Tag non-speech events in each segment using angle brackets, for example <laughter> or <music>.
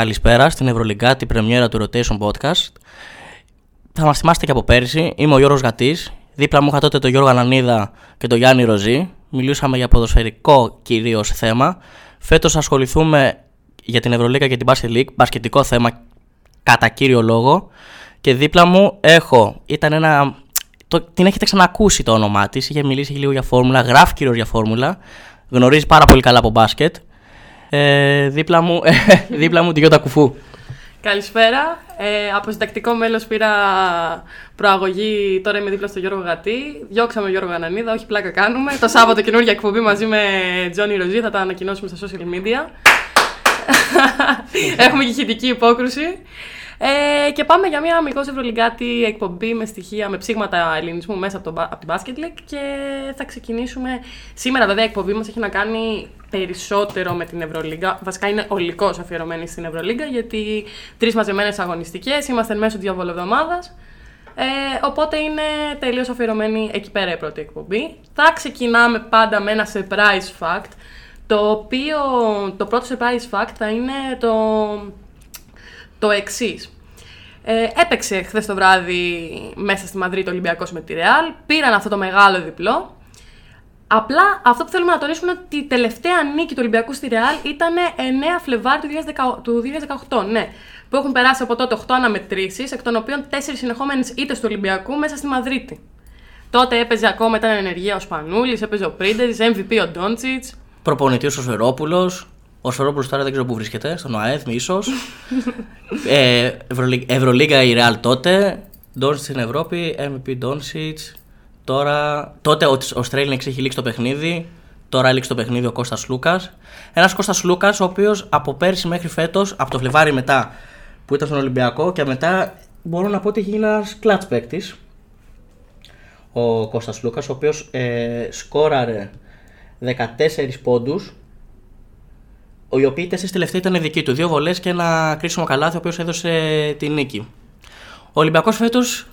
Καλησπέρα στην Ευρωλυγκά, την πρεμιέρα του Rotation Podcast. Θα μας θυμάστε και από πέρσι. Είμαι ο Γιώργος Γατής. Δίπλα μου είχα τότε τον Γιώργο Ανανίδα και τον Γιάννη Ροζή. Μιλούσαμε για ποδοσφαιρικό κυρίως θέμα. Φέτος ασχοληθούμε για την Ευρωλίγα και την Basket League, μπασκετικό θέμα κατά κύριο λόγο. Και δίπλα μου έχω, ήταν ένα. Το, την έχετε ξανακούσει το όνομά της. Είχε μιλήσει λίγο για φόρμουλα, γράφει κυρίως για φόρμουλα. Γνωρίζει πάρα πολύ καλά από μπάσκετ. Ε, δίπλα, μου, δίπλα μου τη Γιώτα Κουφού. Καλησπέρα. Ε, από συντακτικό μέλος πήρα προαγωγή. Τώρα είμαι δίπλα στο Γιώργο Γατή. Διώξαμε Γιώργο Ανανίδα, όχι πλάκα κάνουμε. Το Σάββατο καινούργια εκπομπή μαζί με Τζόνι Ροζή. Θα τα ανακοινώσουμε στα social media. <laughs> Έχουμε και ηχητική υπόκρουση. Ε, και πάμε για μια αμυγός ευρωλυγκάτη εκπομπή με στοιχεία, με ψήγματα ελληνισμού μέσα από, το, μπα- από την Basket League και θα ξεκινήσουμε. Σήμερα βέβαια η εκπομπή μας έχει να κάνει περισσότερο με την Ευρωλίγκα. Βασικά είναι ολικός αφιερωμένης στην Ευρωλίγκα γιατί τρεις μαζεμένες αγωνιστικές, είμαστε μέσω διαβολοβδομάδας. Ε, οπότε είναι τελείως αφιερωμένη εκεί πέρα η πρώτη εκπομπή. Θα ξεκινάμε πάντα με ένα surprise fact, το οποίο το πρώτο surprise fact θα είναι το, το εξής. Ε, έπαιξε χθες το βράδυ μέσα στη Μαδρίτη ο Ολυμπιακός με τη Ρεάλ, πήραν αυτό το μεγάλο διπλό. Απλά αυτό που θέλουμε να τονίσουμε είναι ότι η τελευταία νίκη του Ολυμπιακού στη Ρεάλ ήταν 9 Φλεβάρι του 2018, του 2018 ναι, που έχουν περάσει από τότε 8 αναμετρήσεις, εκ των οποίων 4 συνεχόμενες ήττες του Ολυμπιακού μέσα στη Μαδρίτη. Τότε έπαιζε ακόμα, ήταν ενεργεία ο Σπανούλης, έπαιζε ο Πρίντερη, MVP ο Ντόντσιτς. Προπονητής ο Σφερόπουλος. Ο Σφερόπουλο τώρα δεν ξέρω πού βρίσκεται, στον ΟΑΕΔ, ίσως. ε, Ευρωλί- Ευρωλίγα η Real τότε. Ντόνσιτς στην Ευρώπη, MVP Ντόνσιτς. Τώρα, τότε ο, ο Στρέλνιξ έχει λήξει το παιχνίδι. Τώρα έληξε το παιχνίδι ο Κώστας Λούκας. Ένας Κώστας Λούκας, ο οποίος από πέρσι μέχρι φέτος, από το Φλεβάρι μετά που ήταν στον Ολυμπιακό και μετά μπορώ να πω ότι έχει γίνει ένας κλατς παίκτης. Ο Κώστας Λούκας, ο οποίος ε, σκόραρε 14 πόντους οι οποίοι τέσσερις τελευταίοι ήταν δικοί του. Δύο βολές και ένα κρίσιμο καλάθι, ο οποίος έδωσε τη νίκη. Ο Ολυμπιακός φέτος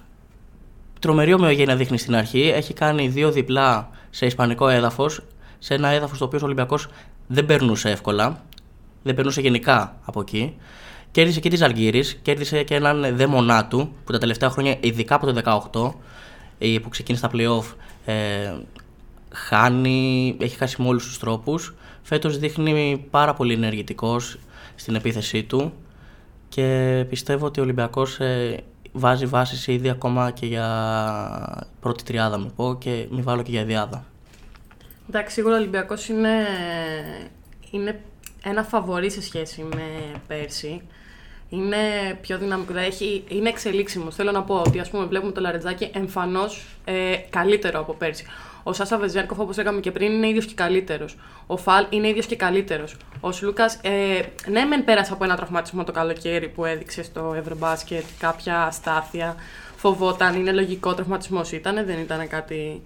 τρομερή ομοιογένεια δείχνει στην αρχή. Έχει κάνει δύο διπλά σε ισπανικό έδαφος. Σε ένα έδαφος το οποίο ο Ολυμπιακός δεν περνούσε εύκολα. Δεν περνούσε γενικά από εκεί. Κέρδισε και της Αλγύρης. Κέρδισε και έναν δαίμονά του που τα τελευταία χρόνια, ειδικά από το 18, ε, που ξεκίνησε τα playoff, ε, χάνει, έχει χάσει με όλους τους τρόπους. Φέτος δείχνει πάρα πολύ ενεργητικός στην επίθεσή του και πιστεύω ότι ο Ολυμπιακός ε, βάζει βάσεις ήδη ακόμα και για πρώτη τριάδα μην πω και μην βάλω και για διάδα. Εντάξει, σίγουρα ο Ολυμπιακός είναι, είναι ένα φαβορή σε σχέση με πέρσι. Είναι πιο δυναμικό, δηλαδή έχει, είναι εξελίξιμο. Θέλω να πω ότι ας πούμε, βλέπουμε το Λαρετζάκι εμφανώς ε, καλύτερο από πέρσι. Ο Σάσα Βεζιάνκοφ, όπως λέγαμε και πριν, είναι ίδιος και καλύτερος. Ο Φαλ είναι ίδιος και καλύτερος. Ο Σλούκα, ε, ναι, μεν πέρασε από ένα τραυματισμό το καλοκαίρι που έδειξε στο Ευρωμπάσκετ κάποια αστάθεια. Φοβόταν, είναι λογικό τραυματισμός ήταν, δεν ήταν κάτι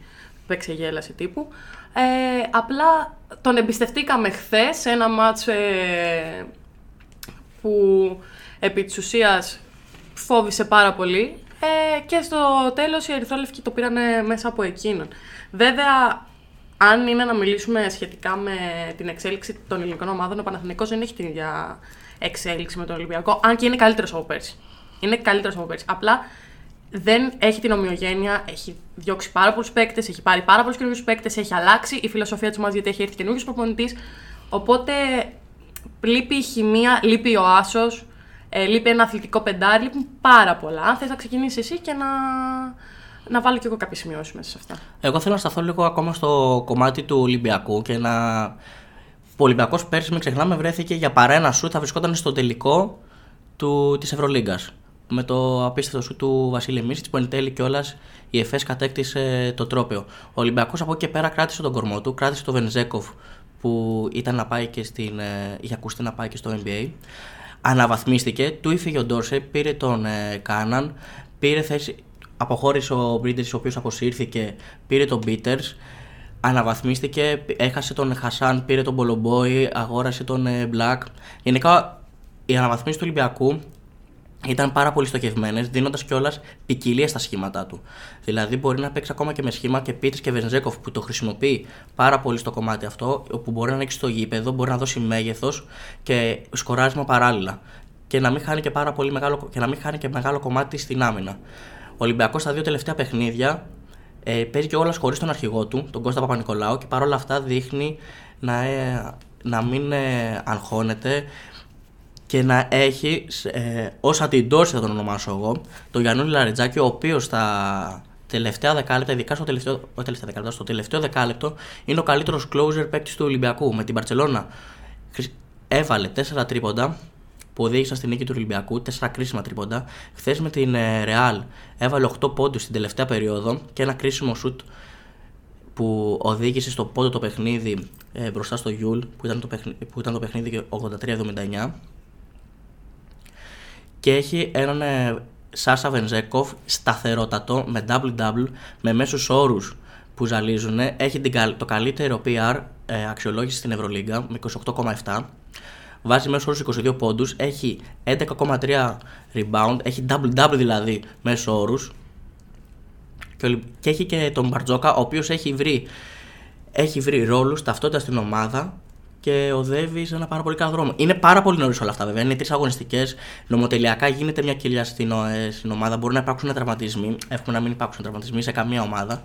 που εξεγέλασε τύπου. Ε, απλά τον εμπιστευτήκαμε χθες σε ένα μάτς ε, που επί της ουσίας φόβησε πάρα πολύ ε, και στο τέλος οι Ερυθρόλευκοι το πήραν μέσα από εκείνον. Βέβαια, αν είναι να μιλήσουμε σχετικά με την εξέλιξη των ελληνικών ομάδων, ο Παναθηναϊκός δεν έχει την ίδια εξέλιξη με τον Ολυμπιακό, αν και είναι καλύτερος από πέρσι. Είναι καλύτερος από πέρσι. Απλά δεν έχει την ομοιογένεια, έχει διώξει πάρα πολλούς παίκτες, έχει πάρει πάρα πολλούς καινούριους παίκτες, έχει αλλάξει η φιλοσοφία της ομάδας γιατί έχει έρθει καινούριο προπονητής. Οπότε λείπει η χημεία, λείπει ο άσος, ε, λείπει ένα αθλητικό πεντάρι, λείπουν πάρα πολλά. Αν θες να ξεκινήσεις εσύ και να, να βάλω κι εγώ κάποιες σημειώσεις μέσα σε αυτά. Εγώ θέλω να σταθώ λίγο ακόμα στο κομμάτι του Ολυμπιακού και να. Ο Ολυμπιακός πέρσι, μην ξεχνάμε, βρέθηκε για παρένα σου, θα βρισκόταν στο τελικό του, της Ευρωλίγκας. Με το απίστευτο σου του Βασίλη Μίσιτ που εν τέλει κιόλας η ΕΦΕΣ κατέκτησε το τρόπαιο. Ο Ολυμπιακός από εκεί και πέρα κράτησε τον κορμό του, κράτησε τον Βενζέκοφ που ήταν να πάει και στην, ε, είχε ακουστεί να πάει και στο NBA. Αναβαθμίστηκε, του έφυγε ο Ντόρσε, πήρε τον ε, Κάναν, πήρε θέση, αποχώρησε ο Μπρίντερ, ο οποίος αποσύρθηκε, πήρε τον Μπίτερ. Αναβαθμίστηκε, έχασε τον Χασάν, πήρε τον Μπολομπόη, αγόρασε τον ε, Μπλακ. Γενικά, οι αναβαθμίσει του Ολυμπιακού ήταν πάρα πολύ στοχευμένες, δίνοντας κιόλας ποικιλία στα σχήματά του. Δηλαδή, μπορεί να παίξει ακόμα και με σχήμα και Πίτρη και Βενζέκοφ που το χρησιμοποιεί πάρα πολύ στο κομμάτι αυτό, όπου μπορεί να ανοίξει το γήπεδο, μπορεί να δώσει μέγεθος και σκοράρισμα παράλληλα. Και να μην χάνει και, πάρα πολύ μεγάλο, και να μην χάνει και μεγάλο κομμάτι στην άμυνα. Ο Ολυμπιακός στα δύο τελευταία παιχνίδια ε, παίζει και όλας χωρίς τον αρχηγό του, τον Κώστα Παπα-Νικολάου, και παρόλα αυτά δείχνει να, ε, να μην ε, αγχώνεται και να έχει ε, ως αντιντόση θα τον ονομάσω εγώ, τον Γιάννη Λαριτζάκη, ο οποίος στα τελευταία δεκάλεπτα, ειδικά στο τελευταίο, όχι τελευταία δεκάλεπτα, στο τελευταίο δεκάλεπτο, είναι ο καλύτερος closer παίκτης του Ολυμπιακού. Με την Παρσελώνα έβαλε 4 τρίποντα που οδήγησαν στην νίκη του Ολυμπιακού, 4 κρίσιμα τρίποντα. Χθες με την ε, Real έβαλε 8 πόντους στην τελευταία περίοδο και ένα κρίσιμο σουτ που οδήγησε στο πόντο το παιχνίδι ε, μπροστά στο Γιούλ που ήταν το, παιχνίδι, που ήταν το παιχνίδι 83-79 και έχει έναν ε, Σάσα Βεζένκοφ σταθερότατο με double-double με μέσους όρους που ζαλίζουν. Έχει την, καλ- το καλύτερο PIR ε, αξιολόγηση στην Ευρωλίγκα με 28,7. Βάζει μέσω όρους 22 πόντους, έχει 11,3 rebound, έχει double-double δηλαδή μέσω όρους και, ο Ολυ- και έχει και τον Μπαρτζόκα, ο οποίος έχει βρει, έχει βρει ρόλους, ταυτότητας στην ομάδα και οδεύει σε ένα πάρα πολύ καλό δρόμο. Είναι πάρα πολύ νωρίς όλα αυτά βέβαια. Είναι τρεις αγωνιστικές. Νομοτελειακά γίνεται μια κοιλιά στην, ο- ε, στην ομάδα. Μπορεί να υπάρξουν τραυματισμοί. Εύχομαι να μην υπάρξουν τραυματισμοί σε καμία ομάδα.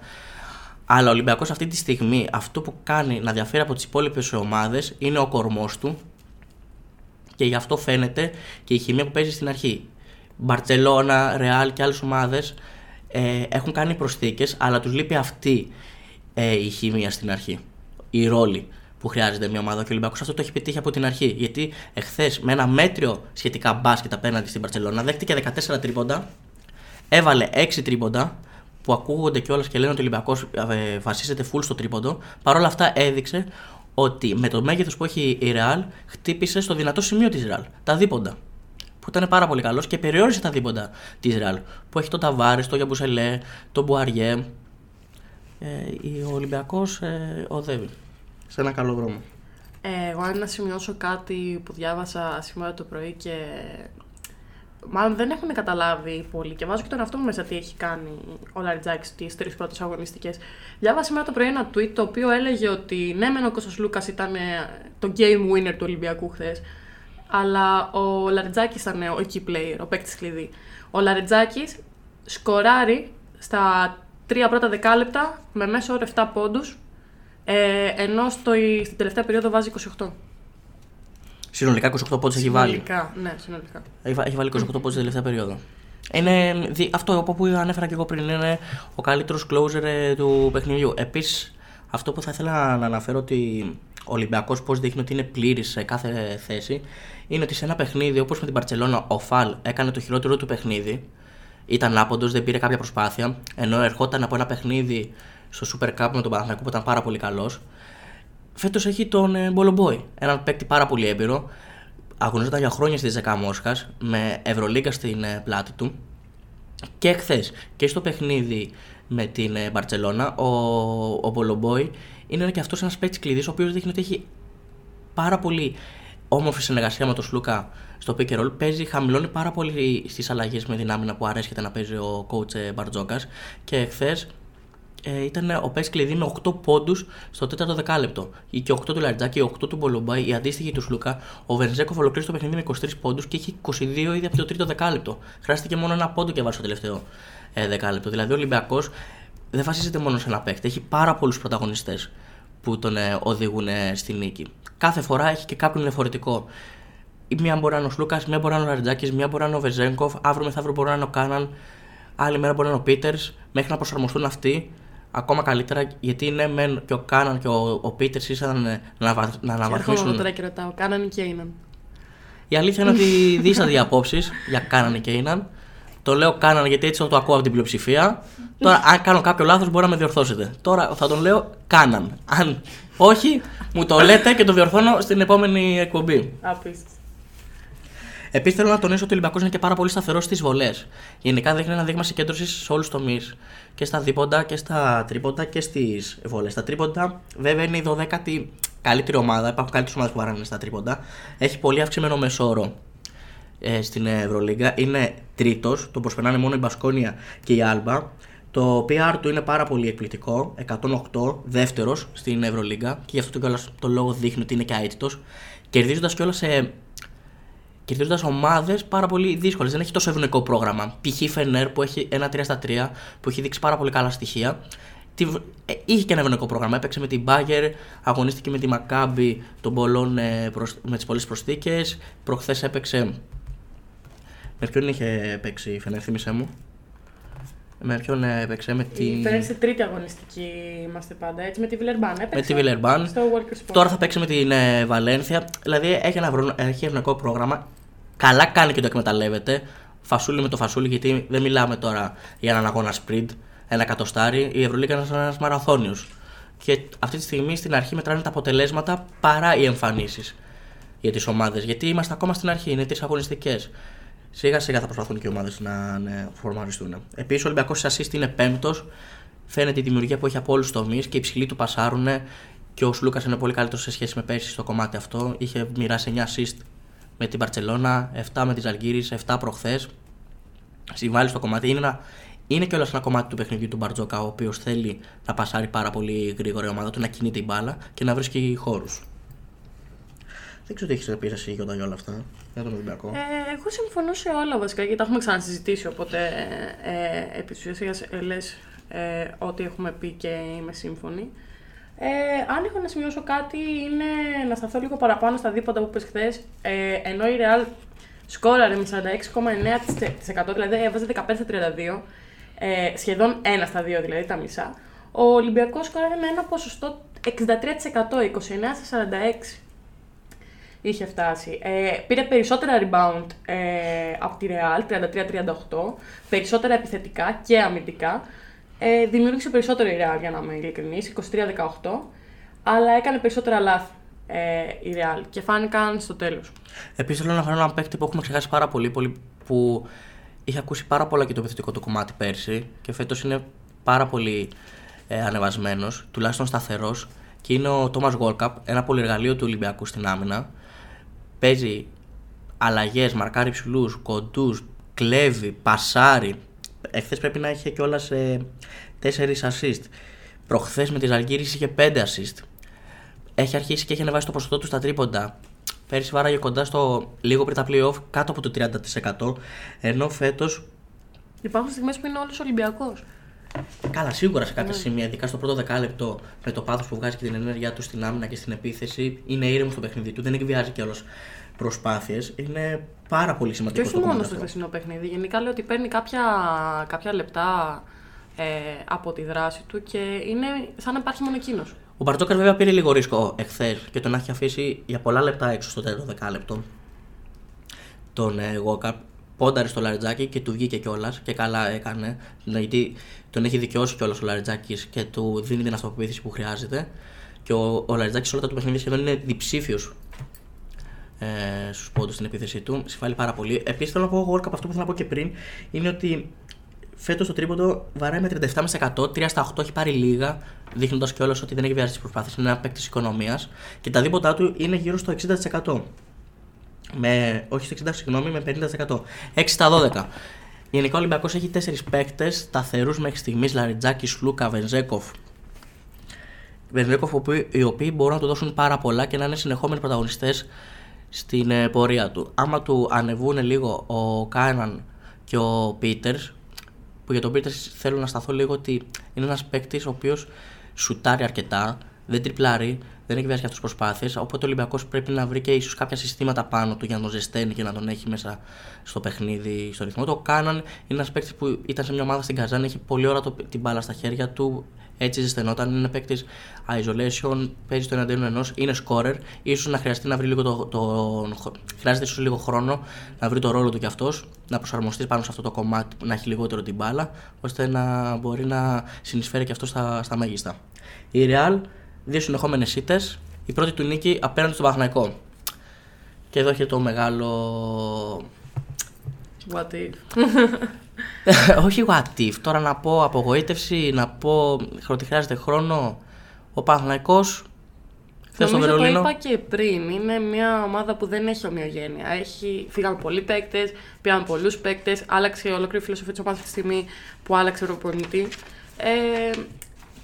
Αλλά ο Ολυμπιακός αυτή τη στιγμή αυτό που κάνει να διαφέρει από τις υπόλοιπες ομάδες είναι ο κορμός του και γι' αυτό φαίνεται και η χημεία που παίζει στην αρχή. Μπαρτσελώνα, Ρεάλ και άλλες ομάδες ε, έχουν κάνει προσθήκες, αλλά τους λείπει αυτή ε, η χημεία στην αρχή. Η ρόλη που χρειάζεται μια ομάδα και ο Ολυμπιακό αυτό το έχει πετύχει από την αρχή. Γιατί εχθές με ένα μέτριο σχετικά μπάσκετ απέναντι στην Μπαρσελόνα δέχτηκε 14 τρίποντα, έβαλε 6 τρίποντα που ακούγονται κιόλας και λένε ότι ο Ολυμπιακός ε, βασίζεται full στο τρίποντο. Παρ' όλα αυτά έδειξε ότι με το μέγεθος που έχει η Real χτύπησε στο δυνατό σημείο της Real. Τα δίποντα. Που ήταν πάρα πολύ καλός και περιόρισε τα δίποντα της Real. Που έχει τον Ταβάρες, τον Γιαμπουσελέ, τον Μπουαριέ. Ε, ο Ολυμπιακός ε, οδεύει σε ένα καλό δρόμο. Ε, εγώ αν να σημειώσω κάτι που διάβασα σήμερα το πρωί και μάλλον δεν έχουν καταλάβει πολύ και βάζω και τον εαυτό μου μέσα τι έχει κάνει ο Λαριτζάκης τις τρεις πρώτες αγωνιστικές. Διάβασα σήμερα το πρωί ένα tweet το οποίο έλεγε ότι ναι μεν ο Κώστας Λούκας ήταν ε, το game winner του Ολυμπιακού χθες, αλλά ο Λαριτζάκης ήταν ο key player, ο παίκτης κλειδί. Ο Λαριτζάκης σκοράρει στα τρία πρώτα δεκάλεπτα με μέσο όρο 7 πόντους ε, ενώ στο, στην τελευταία περίοδο βάζει 28. Συνολικά 28 πόντους έχει βάλει. Συνολικά, ναι, συνολικά. Έχει βα- έχει βάλει 28 πόντους στην τελευταία περίοδο. Είναι, δι- αυτό που ανέφερα και εγώ πριν είναι ο καλύτερος closer ε, του παιχνιδιού. Επίσης, αυτό που θα ήθελα να αναφέρω ότι ο Ολυμπιακός πώς δείχνει ότι είναι πλήρης σε κάθε θέση είναι ότι σε ένα παιχνίδι όπως με την Παρσελόνα ο Φαλ έκανε το χειρότερο του παιχνίδι. Ήταν άποντος, δεν πήρε κάποια προσπάθεια. Ενώ ερχόταν από ένα παιχνίδι στο Super Cup με τον Παναθηναϊκό που ήταν πάρα πολύ καλός. Φέτος έχει τον ε, Μπολομπόη. Έναν παίκτη πάρα πολύ έμπειρο. Αγωνιζόταν για χρόνια στη Ζεκά Μόσχας με Ευρωλίγκα στην ε, πλάτη του. Και χθες και στο παιχνίδι με την ε, Μπαρσελόνα, ο, ο Μπολομπόη είναι και αυτός ένας παίκτης κλειδί, ο οποίος δείχνει ότι έχει πάρα πολύ όμορφη συνεργασία με τον Σλούκα στο pick and roll. Παίζει, χαμηλώνει πάρα πολύ στις αλλαγές με δυνάμει που αρέσκεται να παίζει ο coach ε, Μπαρτζόκα. Και χθες ε, ήταν ο παίκτη κλειδί με 8 πόντους στο τέταρτο δεκάλεπτο. Ή και 8 του Λαρτζάκη, 8 του Μπολομπάη, η αντίστοιχη του Σλούκα. Ο Βενζέκοφ ολοκλήρωσε το παιχνίδι με 23 πόντους και είχε 22 ήδη από το τρίτο δεκάλεπτο. Χρειάστηκε μόνο ένα πόντο και βάζει στο τελευταίο ε, δεκάλεπτο. Δηλαδή ο Ολυμπιακός δεν βασίζεται μόνο σε ένα παίκτη. Έχει πάρα πολλούς πρωταγωνιστές που τον ε, οδηγούν ε, στη νίκη. Κάθε φορά έχει και κάποιον διαφορετικό. Η μία μπορεί να είναι ο Σλούκας, μία μπορεί να είναι ο Λαρτζάκης, μία μπορεί να είναι ο Βεζέγκοφ, αύριο μεθαύριο μπορεί να είναι ο Κάναν, άλλη μέρα μπορεί να είναι ο Πίτερς, μέχρι να προσαρμοστούν αυτοί ακόμα καλύτερα γιατί ναι, μεν και ο Κάναν και ο, ο Πίτερς ήσαν ε, να, αναβα- να Έρχομαι εγώ αναβαθμίσουν. τώρα και ρωτάω. Κάνανε και έναν. Η αλήθεια είναι ότι <laughs> δίστανται οι απόψει για Κάναν και Ίναν. Το λέω Κάναν γιατί έτσι το ακούω από την πλειοψηφία. Τώρα, αν κάνω κάποιο λάθος, μπορεί να με διορθώσετε. Τώρα θα τον λέω Κάναν. Αν όχι, μου το λέτε και το διορθώνω στην επόμενη εκπομπή. Απίστευτο. Επίσης θέλω να τονίσω ότι ο Ολυμπιακός είναι και πάρα πολύ σταθερός στις βολές. Γενικά δείχνει ένα δείγμα συγκέντρωσης σε όλους τους τομείς. Και στα δίποντα και στα τρίποντα και στις βολές. Στα τρίποντα, βέβαια, είναι η 12η καλύτερη ομάδα. Υπάρχουν καλύτερες ομάδες που βαράνε στα τρίποντα. Έχει πολύ αυξημένο μεσόρο ε, στην Ευρωλίγκα. Είναι τρίτος, τον προσπερνάνε μόνο η Μπασκόνια και η Άλμπα. Το PR του είναι πάρα πολύ εκπληκτικό. 108, δεύτερος στην Ευρωλίγκα και γι' αυτό το, κιόλας το λόγο δείχνει ότι είναι και αίτητος. Κερδίζοντας κιόλας σε κερδίζοντα ομάδες πάρα πολύ δύσκολες. Δεν έχει τόσο ευνοϊκό πρόγραμμα. Π.χ. Φενέρ που έχει ένα 3 στα 3 που έχει δείξει πάρα πολύ καλά στοιχεία. Τι- ε, είχε και ένα ευνοϊκό πρόγραμμα. Έπαιξε με την Μπάγκερ, αγωνίστηκε με τη Μακάμπη των πολλών ε, προσ- με τις πολλές προσθήκες. Προχθές έπαιξε. Με ποιον είχε παίξει η Φενέρ, θύμισέ μου. Με ποιον ε, έπαιξε, με Η την. Φενέρ στη τρίτη αγωνιστική είμαστε πάντα έτσι, με τη Βιλερμπάν. Με Έπαιξε τη Βιλερμπάν. Στο Walker Sport. Τώρα θα παίξει με την ε, Βαλένθια. Δηλαδή έχει ένα βρω- έχει ευνοϊκό πρόγραμμα. Καλά κάνει και το εκμεταλλεύεται. Φασούλη με το φασούλη, γιατί δεν μιλάμε τώρα για έναν αγώνα sprint, ένα εκατοστάρι. Η Ευρωλίγα είναι ένα μαραθώνιος. Και αυτή τη στιγμή στην αρχή μετράνε τα αποτελέσματα παρά οι εμφανίσεις για τις ομάδες. Γιατί είμαστε ακόμα στην αρχή, είναι τρεις αγωνιστικές. Σιγά σιγά θα προσπαθούν και οι ομάδες να ναι, φορμαριστούν. Επίσης, ο Ολυμπιακός assist είναι πέμπτος. Φαίνεται η δημιουργία που έχει από όλους τους τομείς και οι ψηλοί του πασάρουν. Και ο Σλούκας είναι πολύ καλύτερος σε σχέση με πέρσι στο κομμάτι αυτό. Είχε μοιράσει 9 assist με την Παρσελώνα, 7 με τη Ζαλγκύρη, 7 προχθές. Συμβάλλει στο κομμάτι. Είναι, ένα, είναι και ένα κομμάτι του παιχνιδιού του Μπαρτζόκα, ο οποίος θέλει να πασάρει πάρα πολύ γρήγορα η ομάδα του, να κινεί την μπάλα και να βρίσκει χώρους. Δεν ξέρω τι έχεις να πεις εσύ Γιώτα, για όλα αυτά. Για τον Ολυμπιακό. Ε, εγώ συμφωνώ σε όλα βασικά γιατί τα έχουμε ξανασυζητήσει. Οπότε ε, επί της ουσίας λες ε, ό,τι έχουμε πει και είμαι σύμφωνη. Ε, αν έχω να σημειώσω κάτι είναι να σταθώ λίγο παραπάνω στα δίποτα που είπες χθες. Ε, ενώ η Real σκόραρε με 46,9% δηλαδή έβαζε 15 στα 32, ε, σχεδόν ένα στα δύο δηλαδή τα μισά. Ο Ολυμπιακός σκόραρε με ένα ποσοστό 63%, 29 στα 46 είχε φτάσει. Ε, πήρε περισσότερα rebound ε, από τη Real, 33-38, περισσότερα επιθετικά και αμυντικά. Ε, δημιούργησε περισσότερο η Real, για να είμαι ειλικρινής, 23-18, αλλά έκανε περισσότερα λάθη ε, η Real και φάνηκαν στο τέλος. Επίσης θέλω να φέρω έναν παίκτη που έχουμε ξεχάσει πάρα πολύ, πολύ που είχε ακούσει πάρα πολλά και το επιθετικό του κομμάτι πέρσι και φέτος είναι πάρα πολύ ε, ανεβασμένος, τουλάχιστον σταθερός. Και είναι ο Τόμα Γόλκαπ, ένα πολυεργαλείο του Ολυμπιακού στην άμυνα. Παίζει αλλαγές, μαρκάρει ψηλού, κοντούς, κλέβει, πασάρει. Εχθές πρέπει να είχε κιόλας ε, 4 assist. Προχθές με τη Ζαλγκύρη είχε 5 assist. Έχει αρχίσει και έχει ανεβάσει το ποσοστό του στα τρίποντα. Πέρσι βάραγε κοντά στο λίγο πριν τα playoff κάτω από το 30%. Ενώ φέτος, Υπάρχουν στιγμές που είναι όλος Ολυμπιακός. καλά, σίγουρα σε κάποια σημεία, ειδικά στο πρώτο δεκάλεπτο, με το πάθος που βγάζει και την ενέργειά του στην άμυνα και στην επίθεση, είναι ήρεμο στο παιχνίδι του, δεν εκβιάζει κιόλας προσπάθειες. Είναι πάρα πολύ Και σημαντικό όχι στο μόνο κομμάτι στο αυτό. χθεσινό παιχνίδι. Γενικά λέω ότι παίρνει κάποια, κάποια λεπτά ε, από τη δράση του και είναι σαν να υπάρχει μόνο εκείνος. Ο Μπαρτζόκας βέβαια πήρε λίγο ρίσκο εχθές και τον έχει αφήσει για πολλά λεπτά έξω στο τέταρτο δεκάλεπτο. Τον ε, Walkup πόνταρε στο Λαριτζάκι και του βγήκε κιόλας και καλά έκανε. Γιατί τον έχει δικαιώσει κιόλας ο Λαριτζάκης και του δίνει την αυτοπεποίθηση που χρειάζεται. Και ο, ο Λαριτζάκης όλα τα του παιχνίδια σχεδόν είναι διψήφιος ε, στους πόντους στην επίθεσή του. Συμβάλλει πάρα πολύ. Επίσης θέλω να πω, ο World Cup, αυτό που ήθελα να πω και πριν, είναι ότι φέτος το τρίποντο βαράει με 37%, 3 στα 8 έχει πάρει λίγα, δείχνοντας κιόλας ότι δεν έχει βιάσει τις προσπάθειες. Είναι ένα παίκτης οικονομίας και τα δίποτά του είναι γύρω στο 60%. Με, όχι στο 60, συγγνώμη, με 50%. 6 στα 12. Γενικά ο Ολυμπιακός έχει 4 παίκτες σταθερούς μέχρι στιγμής: Λαριτζάκης, Σλούκα, Βενζέκοφ. Βενζέκοφ, οι οποίοι μπορούν να του δώσουν πάρα πολλά και να είναι συνεχόμενοι πρωταγωνιστές στην ε, πορεία του. Άμα του ανεβούν λίγο ο Κάιναν και ο Πίτερς, που για τον Πίτερς θέλω να σταθώ λίγο ότι είναι ένας παίκτης ο οποίος σουτάρει αρκετά, δεν τριπλάρει, δεν έχει βιάσει και αυτού προσπάθειες. Οπότε ο Ολυμπιακός πρέπει να βρει και ίσως κάποια συστήματα πάνω του για να τον ζεσταίνει και να τον έχει μέσα στο παιχνίδι, στο ρυθμό του. Ο Κάναν είναι ένας παίκτης που ήταν σε μια ομάδα στην Καζάν, έχει πολλή ώρα το, την μπάλα στα χέρια του, έτσι ζεσθενόταν. Είναι παίκτης isolation, παίζει το εναντίον ενός, είναι scorer. σω να χρειαστεί να βρει λίγο το, το, χρειάζεται ίσως λίγο χρόνο να βρει το ρόλο του κι αυτός, να προσαρμοστεί πάνω σε αυτό το κομμάτι, να έχει λιγότερο την μπάλα, ώστε να μπορεί να συνεισφέρει και αυτός στα, στα μέγιστα. Η Real δύο συνεχόμενες ήττες. Η πρώτη του νίκη απέναντι στον Παναθηναϊκό. Και εδώ έχει το μεγάλο. What if. <laughs> Όχι what if. Τώρα να πω απογοήτευση, να πω ότι χρειάζεται χρόνο. Ο Παναθηναϊκός Χθες στο Νομίζω το Βερολίνο. είπα και πριν. Είναι μια ομάδα που δεν έχει ομοιογένεια. Έχει... Φύγαν πολλοί παίκτες, πήραν πολλούς παίκτες, άλλαξε ολόκληρη φιλοσοφία της ομάδας τη στιγμή που άλλαξε ο προπονητή. Ε,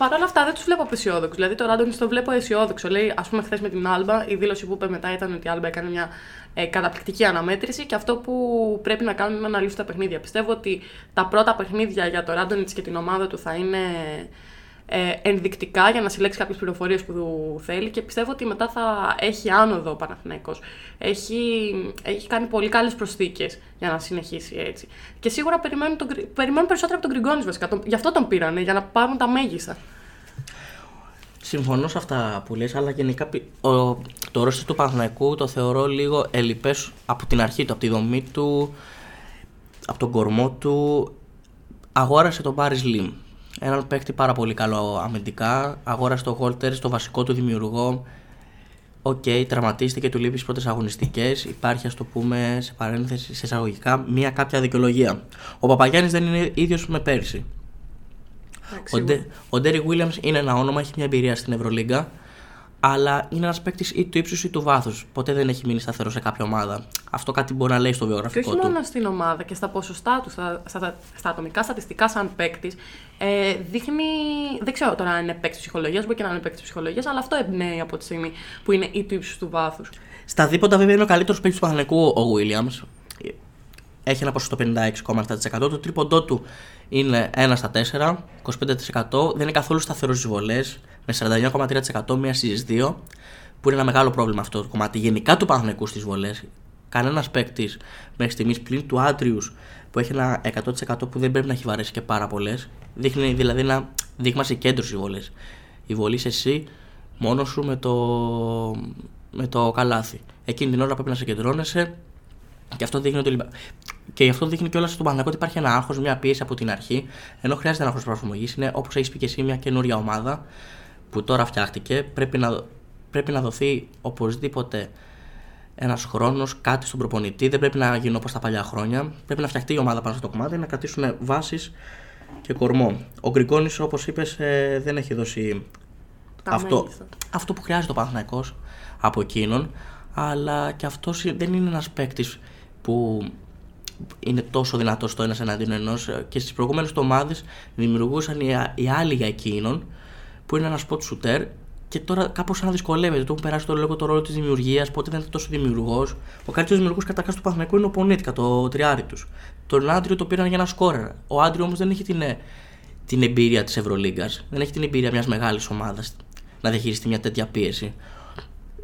Παρ' όλα αυτά δεν τους βλέπω απεσιόδοξους. Δηλαδή το Ράντονι το βλέπω αισιόδοξο. Λέει, ας πούμε, χθες με την Άλμπα, η δήλωση που είπε μετά ήταν ότι η Άλμπα έκανε μια ε, καταπληκτική αναμέτρηση και αυτό που πρέπει να κάνουν είναι να αναλύσουν τα παιχνίδια. Πιστεύω ότι τα πρώτα παιχνίδια για το Ράντονιτ και την ομάδα του θα είναι ε, ενδεικτικά για να συλλέξει κάποιες πληροφορίες που θέλει και πιστεύω ότι μετά θα έχει άνοδο ο Παναθηναϊκός. Έχει, έχει κάνει πολύ καλές προσθήκες για να συνεχίσει έτσι. Και σίγουρα περιμένουν, τον, Γκρι- περιμένουν περισσότερο από τον Γκριγκόνη βασικά. Τον, γι' αυτό τον πήρανε, για να πάρουν τα μέγιστα. Συμφωνώ σε αυτά που λες, αλλά γενικά πι- ο, το ρόστερ του Παναθηναϊκού το θεωρώ λίγο ελλιπές από την αρχή του, από τη δομή του, από τον κορμό του. Αγόρασε τον Πάρις Λι. Έναν παίκτη πάρα πολύ καλό αμυντικά. Αγόρασε τον Γουόλτερς, το βασικό του δημιουργό. Οκ, τραυματίστηκε, του λείπει στις πρώτες αγωνιστικές. Υπάρχει, ας το πούμε, σε παρένθεση, σε εισαγωγικά, μία κάποια δικαιολογία. Ο Παπαγιάννης δεν είναι ίδιος με πέρσι. Εντάξει, Ο, Ντε, ο Ντέρικ Williams είναι ένα όνομα, έχει μια εμπειρία στην Ευρωλίγκα, αλλά είναι ένας παίκτης ή του ύψους ή του βάθους. Ποτέ δεν έχει μείνει σταθερό σε κάποια ομάδα. Αυτό κάτι μπορεί να λέει στο Και βιογραφικό όχι του. μόνο στην ομάδα και στα ποσοστά του, στα, στα, στα ατομικά στατιστικά, σαν παίκτης, ε, δείχνει. Δεν ξέρω τώρα αν είναι παίκτης ψυχολογίας, μπορεί και να είναι παίκτης ψυχολογίας, αλλά αυτό εμπνέει από τη στιγμή που είναι ή του ύψους του βάθους. Στα δίποτα, βέβαια, είναι ο καλύτερος παίκτης του Παναγενικού ο Williams. Έχει ένα ποσοστό 56,7%. Το τρίποντό του είναι 1 στα 4, 25%. Δεν είναι καθόλου σταθερός στις βολές, με 49,3% μία στις 2, που είναι ένα μεγάλο πρόβλημα αυτό το κομμάτι. Γενικά του Παναγενικού στις βολές, κανένας παίκτης μέχρι στιγμής πλην του Άντριου που έχει ένα 100% που δεν πρέπει να έχει βαρέσει και πάρα πολλές. Δείχνει δηλαδή ένα δείγμα συγκέντρωση βολές. Η βολή σε εσύ μόνος σου με το, με το καλάθι. Εκείνη την ώρα πρέπει να σε κεντρώνεσαι και αυτό δείχνει ότι. ο Ολυμπα- Και γι' αυτό δείχνει κιόλας στον Παναγενικό ότι υπάρχει ένα άγχος, μια πίεση από την αρχή. Ενώ χρειάζεται ένα άγχο προσαρμογή. Είναι όπως έχεις πει και εσύ, μια καινούρια ομάδα που τώρα φτιάχτηκε. Πρέπει να, πρέπει να δοθεί οπωσδήποτε ένας χρόνος, κάτι στον προπονητή. Δεν πρέπει να γίνουν όπως τα παλιά χρόνια. Πρέπει να φτιαχτεί η ομάδα πάνω στο κομμάτι, να κρατήσουν βάσεις και κορμό. Ο Γκρικόνη, όπως είπες, δεν έχει δώσει Τα αυτό, μέγιστα. αυτό που χρειάζεται ο Παναθηναϊκός από εκείνον αλλά και αυτός δεν είναι ένας παίκτης που είναι τόσο δυνατός στο ένας εναντίον ενός και στις προηγούμενες ομάδε δημιουργούσαν οι, οι άλλοι για εκείνον που είναι ένα spot shooter και τώρα κάπως σαν να δυσκολεύεται. Του έχουν περάσει το λόγο το ρόλο της δημιουργίας, πότε δεν είναι τόσο δημιουργός. Ο καλύτερος δημιουργός καταρχά του Παναθηναϊκού είναι ο Πονίτικα, το τριάρι τους. Τον Άντριο το πήραν για ένα σκόρερ. Ο Άντριο όμως δεν έχει την, ε, την εμπειρία της Ευρωλίγκας, δεν έχει την εμπειρία μιας μεγάλης ομάδας να διαχειριστεί μια τέτοια πίεση.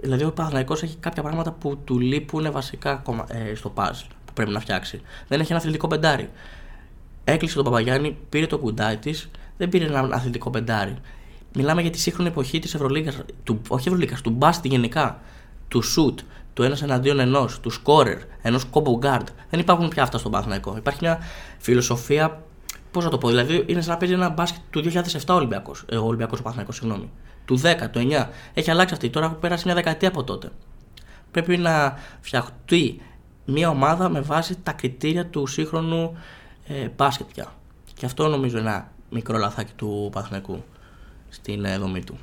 Δηλαδή ο Παναθηναϊκός έχει κάποια πράγματα που του λείπουν βασικά κομμα- ε, στο puzzle που πρέπει να φτιάξει. Δεν έχει ένα αθλητικό πεντάρι. Έκλεισε τον Παπαγιάννη, πήρε το κουντάι της, δεν πήρε ένα αθλητικό πεντάρι. Μιλάμε για τη σύγχρονη εποχή της Ευρωλίγα, του, όχι Ευρωλίγα, του μπάσκετ γενικά. Του σουτ, του ένας εναντίον ενός, του σκόρερ, ενός combo guard. Δεν υπάρχουν πια αυτά στον Παναθηναϊκό. Υπάρχει μια φιλοσοφία, πώς να το πω, δηλαδή είναι σαν να παίζει ένα μπάσκετ του 2007 Ολυμπιακός. Ε, ο Ολυμπιακός ο Παναθηναϊκός, συγγνώμη. Του 10, του 9. Έχει αλλάξει αυτή. Τώρα έχουν περάσει μια δεκαετία από τότε. Πρέπει να φτιαχτεί μια ομάδα με βάση τα κριτήρια του σύγχρονου ε, μπάσκετ πια. Και αυτό νομίζω είναι ένα μικρό λαθάκι του Παναθηναϊκού στην ε, δομή του.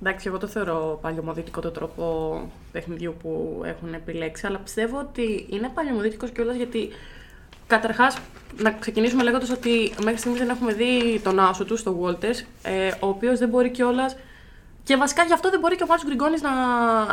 Εντάξει, εγώ το θεωρώ παλιωμοδίτικο το τρόπο παιχνιδιού που έχουν επιλέξει, αλλά πιστεύω ότι είναι παλιωμοδίτικος κιόλας γιατί καταρχάς να ξεκινήσουμε λέγοντας ότι μέχρι στιγμής δεν έχουμε δει τον άσο του, τον Walters, ε, ο οποίος δεν μπορεί κιόλας. Και βασικά γι' αυτό δεν μπορεί και ο Μάριο Γκριγκόνις να,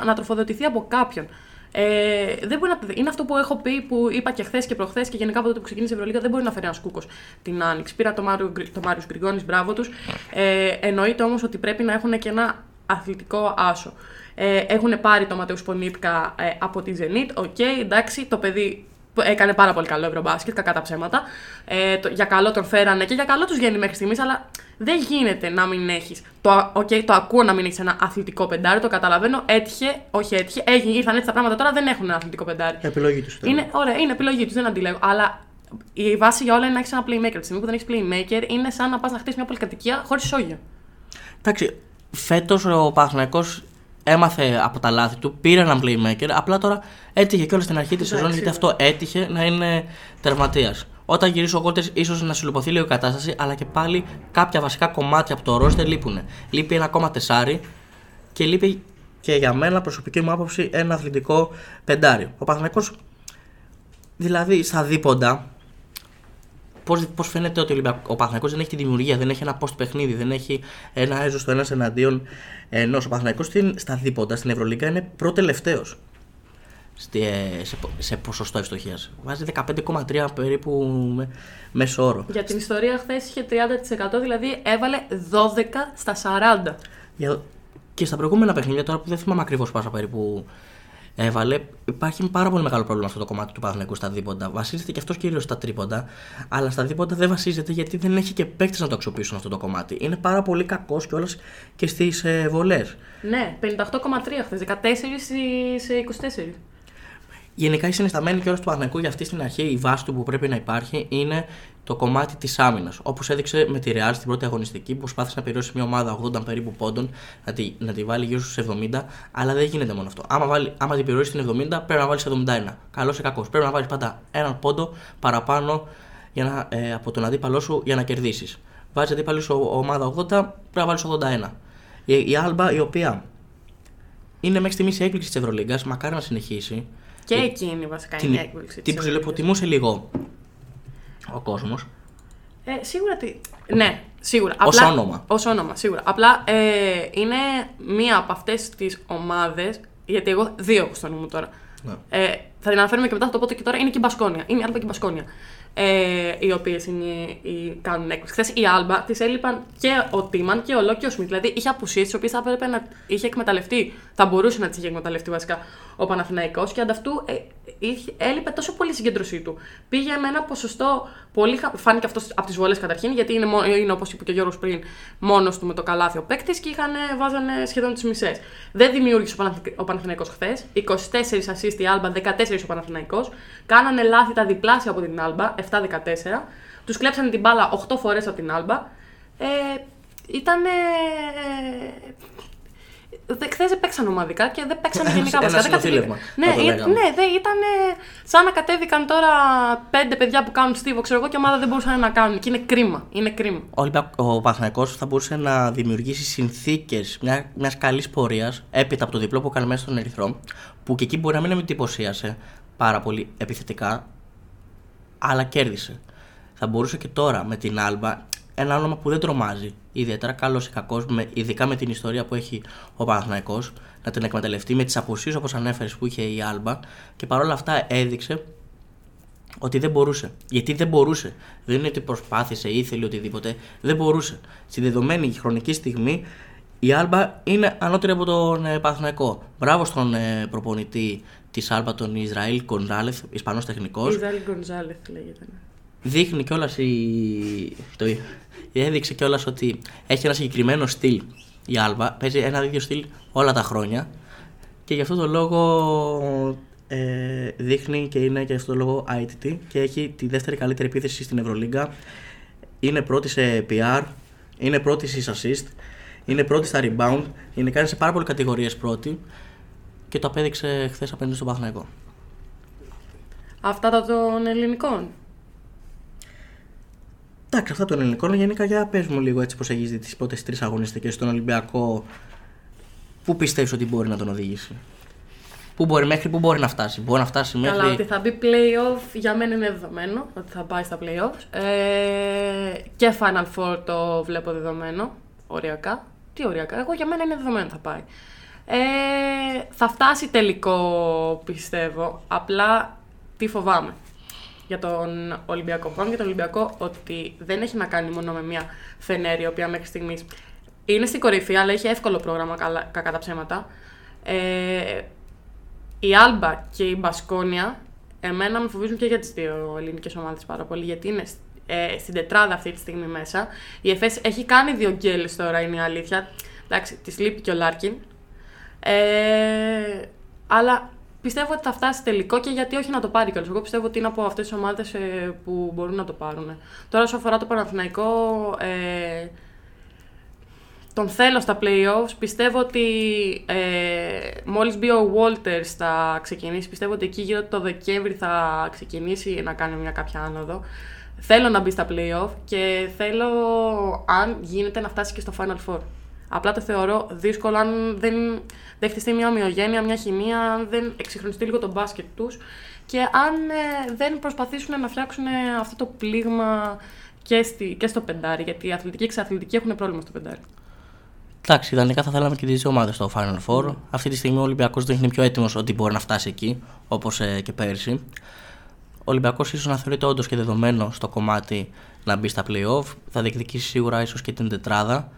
να τροφοδοτηθεί από κάποιον. Ε, δεν μπορεί να, είναι αυτό που έχω πει, που είπα και χθες και προχθές και γενικά από τότε που ξεκίνησε η Ευρωλίγα. Δεν μπορεί να φέρει ένα κούκο την άνοιξη. Πήρα το Μάριο, το Μάριος Γκριγκόνις, μπράβο τους. Ε, εννοείται όμως ότι πρέπει να έχουν και ένα αθλητικό άσο. Ε, έχουν πάρει το Ματέους Πονίτκα ε, από τη Zenit. OK, εντάξει, το παιδί έκανε πάρα πολύ καλό ευρωμπάσκετ, κακά τα ψέματα. Ε, το, για καλό τον φέρανε και για καλό τους βγαίνει μέχρι στιγμής, αλλά δεν γίνεται να μην έχεις. Το, okay, το ακούω να μην έχεις ένα αθλητικό πεντάρι, το καταλαβαίνω. Έτυχε, όχι έτυχε, έγινε, ήρθαν έτσι τα πράγματα τώρα, δεν έχουν ένα αθλητικό πεντάρι. Επιλογή τους. Είναι, ωραία, είναι επιλογή τους, δεν αντιλέγω. Αλλά η βάση για όλα είναι να έχεις ένα playmaker. Τη στιγμή που δεν έχεις playmaker, είναι σαν να πας να χτίσεις μια πολυκατοικία χωρίς σόγια. Εντάξει, φέτος ο Παναθηναϊκός έμαθε από τα λάθη του, πήρε έναν playmaker. Απλά τώρα έτυχε κιόλα στην αρχή της Εντάξει, σεζόν γιατί αυτό έτυχε να είναι τερματίας. Όταν γυρίσει ο Κόλτερ, ίσως να συλλοπωθεί λίγο η κατάσταση, αλλά και πάλι κάποια βασικά κομμάτια από το ρόστερ λείπουν. Λείπει ένα ακόμα τεσάρι και λείπει και για μένα, προσωπική μου άποψη, ένα αθλητικό πεντάρι. Ο Παναθηναϊκός, δηλαδή στα δίποντα, πώς, πώς φαίνεται ότι ο, Ολυμπιακ- ο Παναθηναϊκός δεν έχει τη δημιουργία, δεν έχει ένα post παιχνίδι, δεν έχει ένα έζο στο ένα εναντίον ενός. Ο Παναθηναϊκός στην, στα δίποντα, στην Ευρωλίγκα, είναι προτελευταίος στη, ε, σε, πο- σε ποσοστό ευστοχίας. Βάζει 15,3 περίπου με, μέσο όρο. Για την ιστορία χθες είχε 30%, δηλαδή έβαλε 12 στα 40. Για- Και στα προηγούμενα παιχνίδια, τώρα που δεν θυμάμαι ακριβώς πάσα περίπου έβαλε, υπάρχει πάρα πολύ μεγάλο πρόβλημα αυτό το κομμάτι του Παναθηναϊκού στα δίποντα. Βασίζεται και αυτός κυρίως στα τρίποντα, αλλά στα δίποντα δεν βασίζεται γιατί δεν έχει και παίκτες να το αξιοποιήσουν αυτό το κομμάτι. Είναι πάρα πολύ κακός κιόλας και στις ε, βολές. Ναι, 58,3 χθες, 14 σε 24. Γενικά η συνισταμένη κιόλας του Παναθηναϊκού για αυτή στην αρχή, η βάση του που πρέπει να υπάρχει είναι το κομμάτι της άμυνας. Όπως έδειξε με τη Real στην πρώτη αγωνιστική, που προσπάθησε να περιορίσει μια ομάδα 80 περίπου πόντων, να τη, να τη βάλει γύρω στους 70, αλλά δεν γίνεται μόνο αυτό. Άμα, βάλει, άμα την περιορίσει στην 70, πρέπει να βάλεις 71. Καλός ή κακός. Πρέπει να βάλεις πάντα έναν πόντο παραπάνω για να, ε, από τον αντίπαλό σου για να κερδίσεις. Βάζεις αντίπαλη σου ομάδα 80, πρέπει να βάλεις 81. Η, η Alba, η οποία είναι μέχρι στιγμής η έκπληξη της Ευρωλίγκας, μακάρι να συνεχίσει. Και Ε, εκείνη βασικά την, είναι η έκπληξη. την της ψιλοϋποτιμούσε λίγο ο κόσμος. Ε, σίγουρα τι. Ναι, σίγουρα. Ως Απλά, όνομα. Ως όνομα, σίγουρα. Απλά ε, είναι μία από αυτές τις ομάδες. Γιατί εγώ δύο έχω στο νου μου τώρα. Ναι. Ε, θα την αναφέρουμε και μετά, θα το πω και τώρα. Είναι και η Μπασκόνια. Είναι η Άλμπα και η Μπασκόνια. Ε, οι οποίες κάνουν έκπληξη. Χθες η Άλμπα της έλειπαν και ο Τίμαν και ο Λό και ο Σμιτ. Δηλαδή είχε απουσίες τις οποίες θα έπρεπε να είχε εκμεταλλευτεί. Θα μπορούσε να τις είχε εκμεταλλευτεί βασικά ο Παναθηναϊκός και ανταυτού ε, είχε, έλειπε τόσο πολύ η συγκέντρωσή του. Πήγε με ένα ποσοστό πολύ. χα- Φάνηκε αυτός από τις βολέ καταρχήν, γιατί είναι, μό- είναι όπως είπε και ο Γιώργος πριν, μόνος του με το καλάθι ο παίκτης και είχαν, βάζανε σχεδόν τις μισές. Δεν δημιούργησε ο, Παναθη- ο Παναθηναϊκός χθες. 24 assist η Άλμπα, 14 ο Παναθηναϊκός. Κάνανε λάθη τα διπλάσια από την Άλμπα, 7-14. Τους κλέψανε την μπάλα 8 φορές από την Άλμπα. Ε, ήταν. Χθες δεν παίξαν ομαδικά και δεν παίξανε γενικά Ένας βασικά. Δεν συνονθύλευμα, κατεβήκαν. θα το Ναι, ε, λέγαμε. ναι, δεν ήταν σαν να κατέβηκαν τώρα πέντε παιδιά που κάνουν στίβο, ξέρω εγώ, και ομάδα δεν μπορούσαν να κάνουν. Και είναι κρίμα. Είναι κρίμα. Ο, Ολυμπιακ- ο Παναθηναϊκός θα μπορούσε να δημιουργήσει συνθήκες μια μιας καλής πορείας έπειτα από το διπλό που έκανε μέσα στον Ερυθρό, που και εκεί μπορεί να μην με εντυπωσίασε πάρα πολύ επιθετικά, αλλά κέρδισε. Θα μπορούσε και τώρα με την Άλμπα, ένα όνομα που δεν τρομάζει, ιδιαίτερα καλός ή κακός, ειδικά με την ιστορία που έχει ο Παναθηναϊκός, να την εκμεταλλευτεί με τις αποσύσει όπως ανέφερες που είχε η Άλμπα και παρόλα αυτά έδειξε ότι δεν μπορούσε. Γιατί δεν μπορούσε. Δεν είναι ότι προσπάθησε ή ήθελε οτιδήποτε. Δεν μπορούσε. Στη δεδομένη χρονική στιγμή η Άλμπα είναι ανώτερη από τον ε, Παναθηναϊκό. Μπράβο στον ε, προπονητή τη Άλμπα, τον Ισραήλ Κονζάλεφ, Ισπανός τεχνικός. Ιζάλη Γκονζάλεθ λέγεται. ναι. Δείχνει κιόλας η. Το... Έδειξε κιόλας ότι έχει ένα συγκεκριμένο στυλ η Άλμπα. Παίζει ένα ίδιο στυλ όλα τα χρόνια. Και γι' αυτό το λόγο ε, δείχνει και είναι και γι' αυτό το λόγο ITT και έχει τη δεύτερη καλύτερη επίθεση στην Ευρωλίγκα. Είναι πρώτη σε PR, είναι πρώτη στις assist, είναι πρώτη στα rebound, είναι κάνει σε πάρα πολλές κατηγορίες πρώτη και το απέδειξε χθες απέναντι στον Παθηναϊκό. Αυτά τα των ελληνικών. Εντάξει, αυτά των ελληνικών γενικά για πες μου λίγο έτσι πως έχεις δει τις πρώτες τρεις αγωνιστικές στον Ολυμπιακό Πού πιστεύεις ότι μπορεί να τον οδηγήσει; Πού μπορεί, μέχρι πού μπορεί να φτάσει; Μπορεί να φτάσει μέχρι Καλά, ότι θα μπει playoff για μένα είναι δεδομένο ότι θα πάει στα playoffs. Ε, και Final Four το βλέπω δεδομένο. Οριακά. Τι οριακά, εγώ για μένα είναι δεδομένο θα πάει. Ε, θα φτάσει τελικό πιστεύω. Απλά τι φοβάμαι για τον Ολυμπιακό. Φοβάμαι για τον Ολυμπιακό ότι δεν έχει να κάνει μόνο με μια Φενέρη, η οποία μέχρι στιγμής είναι στην κορυφή, αλλά έχει εύκολο πρόγραμμα, καλά, κακά τα ψέματα. Ε, η Άλμπα και η Μπασκόνια, εμένα με φοβίζουν και για τις δύο ελληνικές ομάδες πάρα πολύ, γιατί είναι ε, στην τετράδα αυτή τη στιγμή μέσα. Η ΕΦΕΣ έχει κάνει δύο γκέλες τώρα, είναι η αλήθεια. Εντάξει, της λείπει και ο Λάρκιν. Ε, αλλά πιστεύω ότι θα φτάσει τελικό και γιατί όχι να το πάρει κιόλας. Εγώ πιστεύω ότι είναι από αυτές τις ομάδες ε, που μπορούν να το πάρουν. Τώρα, όσο αφορά το Παναθηναϊκό, ε, τον θέλω στα playoffs. Πιστεύω ότι ε, μόλις μπει ο Walters θα ξεκινήσει. Πιστεύω ότι εκεί γύρω το Δεκέμβρη θα ξεκινήσει να κάνει μια κάποια άνοδο. Θέλω να μπει στα playoff και θέλω, αν γίνεται, να φτάσει και στο Final Four. Απλά το θεωρώ δύσκολο αν δεν, δεν χτιστεί μια ομοιογένεια, μια χημεία, αν δεν εξυγχρονιστεί λίγο το μπάσκετ τους και αν ε, δεν προσπαθήσουν να φτιάξουν αυτό το πλήγμα και, στη, και στο πεντάρι. Γιατί οι αθλητικοί και οι εξαθλητικοί έχουν πρόβλημα στο πεντάρι. Εντάξει, ιδανικά θα θέλαμε και τις δύο ομάδες στο Final Four. Αυτή τη στιγμή ο Ολυμπιακός δεν είναι πιο έτοιμος ότι μπορεί να φτάσει εκεί, όπως και πέρυσι. Ο Ολυμπιακός ίσως να θεωρείται όντως και δεδομένο στο κομμάτι να μπει στα playoff. Θα διεκδικήσει σίγουρα ίσως και την τετράδα.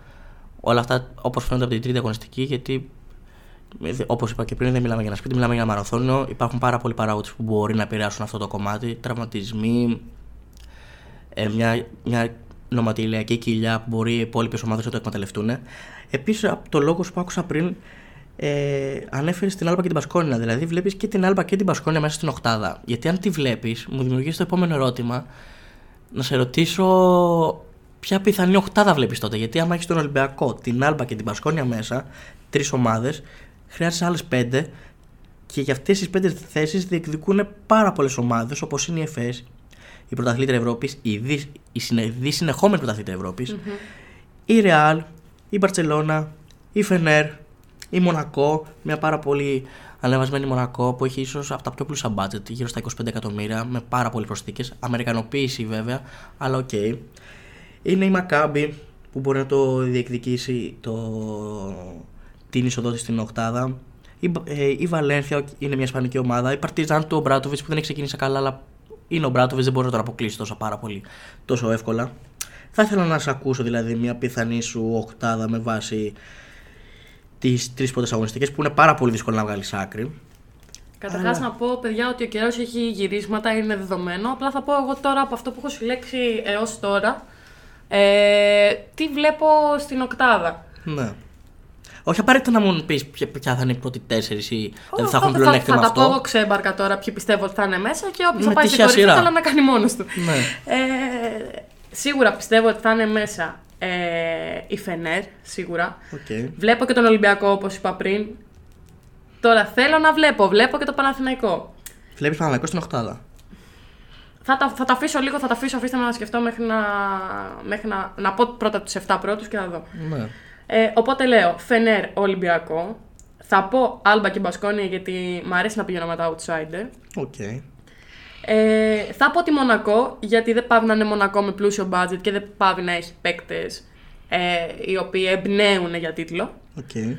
Όλα αυτά όπως φαίνονται από την τρίτη αγωνιστική, γιατί όπως είπα και πριν, δεν μιλάμε για ένα σπίτι, μιλάμε για ένα μαραθώνιο. Υπάρχουν πάρα πολλοί παράγοντες που μπορεί να επηρεάσουν αυτό το κομμάτι. Τραυματισμοί, ε, μια, μια νοματιλιακή κοιλιά που μπορεί οι υπόλοιπες ομάδες να το εκμεταλλευτούν. Επίσης, από το λόγο που άκουσα πριν, ε, ανέφερες την Άλμπα και την Πασκόνια. Δηλαδή, βλέπεις και την Άλμπα και την Πασκόνια μέσα στην Οχτάδα. Γιατί αν τη βλέπεις, μου δημιουργείς το επόμενο ερώτημα να σε ρωτήσω ποια πιθανή Οχτάδα βλέπεις τότε. Γιατί άμα έχεις τον Ολυμπιακό, την Άλμπα και την Πασκόνια μέσα, τρεις ομάδες, χρειάζεσαι άλλες πέντε και για αυτές τις πέντε θέσεις διεκδικούν πάρα πολλές ομάδες όπως είναι η ΕΦΕΣ, η Πρωταθλήτρια Ευρώπης, η, δι, η συνε, δι συνεχόμενη Πρωταθλήτρια Ευρώπης, η Ρεάλ, η Μπαρσελόνα, η Φενέρ, η Μονακό, μια πάρα πολύ ανεβασμένη Μονακό που έχει ίσως από τα πιο πλούσια budget, γύρω στα 25 εκατομμύρια, με πάρα πολλές προσθήκες. Αμερικανοποίηση βέβαια, αλλά οκ. Είναι η Μακάμπη που μπορεί να το διεκδικήσει το... την είσοδό της στην Οκτάδα. Η, ε, η Βαλένθια είναι μια ισπανική ομάδα. Η Παρτιζάν του Ομπράτοβιτς που δεν έχει ξεκινήσει καλά, αλλά είναι ο Ομπράτοβιτς, δεν μπορεί να τον αποκλείσει τόσο πάρα πολύ, τόσο εύκολα. Θα ήθελα να σε ακούσω δηλαδή μια πιθανή σου οκτάδα με βάση τις τρεις πρώτες αγωνιστικές που είναι πάρα πολύ δύσκολο να βγάλεις άκρη. Καταρχάς Αλλά- να πω, παιδιά, ότι ο καιρός έχει γυρίσματα, είναι δεδομένο. Απλά θα πω εγώ τώρα από αυτό που έχω συλλέξει έως τώρα. Ε, τι βλέπω στην οκτάδα; Ναι. Όχι απαραίτητα να μου πεις ποια, ποια θα είναι οι πρώτοι τέσσερις ή δηλαδή θα θα, έχουν θα, πλεονέκτημα θα τα πω εγώ αυτό. ξέμπαρκα τώρα ποιοι πιστεύω ότι θα είναι μέσα και όποιος Με θα πάει στην τυχαία κορυφή σειρά. καλά να κάνει μόνος του. Ναι. Ε, σίγουρα πιστεύω ότι θα είναι μέσα ε, η Φενέρ, σίγουρα. Οκ. Βλέπω και τον Ολυμπιακό όπως είπα πριν. Τώρα θέλω να βλέπω, βλέπω και το Παναθηναϊκό. Βλέπεις Παναθηναϊκό στην Οχτάδα. Θα τα, θα τα αφήσω λίγο, θα τα αφήσω, αφήστε με να σκεφτώ μέχρι να, μέχρι να, να πω πρώτα τους 7 πρώτους και να δω. Ναι. Ε, οπότε λέω Φενέρ Ολυμπιακό. Θα πω Άλμπα και Μπασκόνια γιατί μου αρέσει να πηγαίνω με τα outsider. OK. Ε, θα πω τη Μονακό γιατί δεν παύει να είναι Μονακό με πλούσιο budget και δεν παύει να έχει παίκτες ε, οι οποίοι εμπνέουν για τίτλο. Οκ.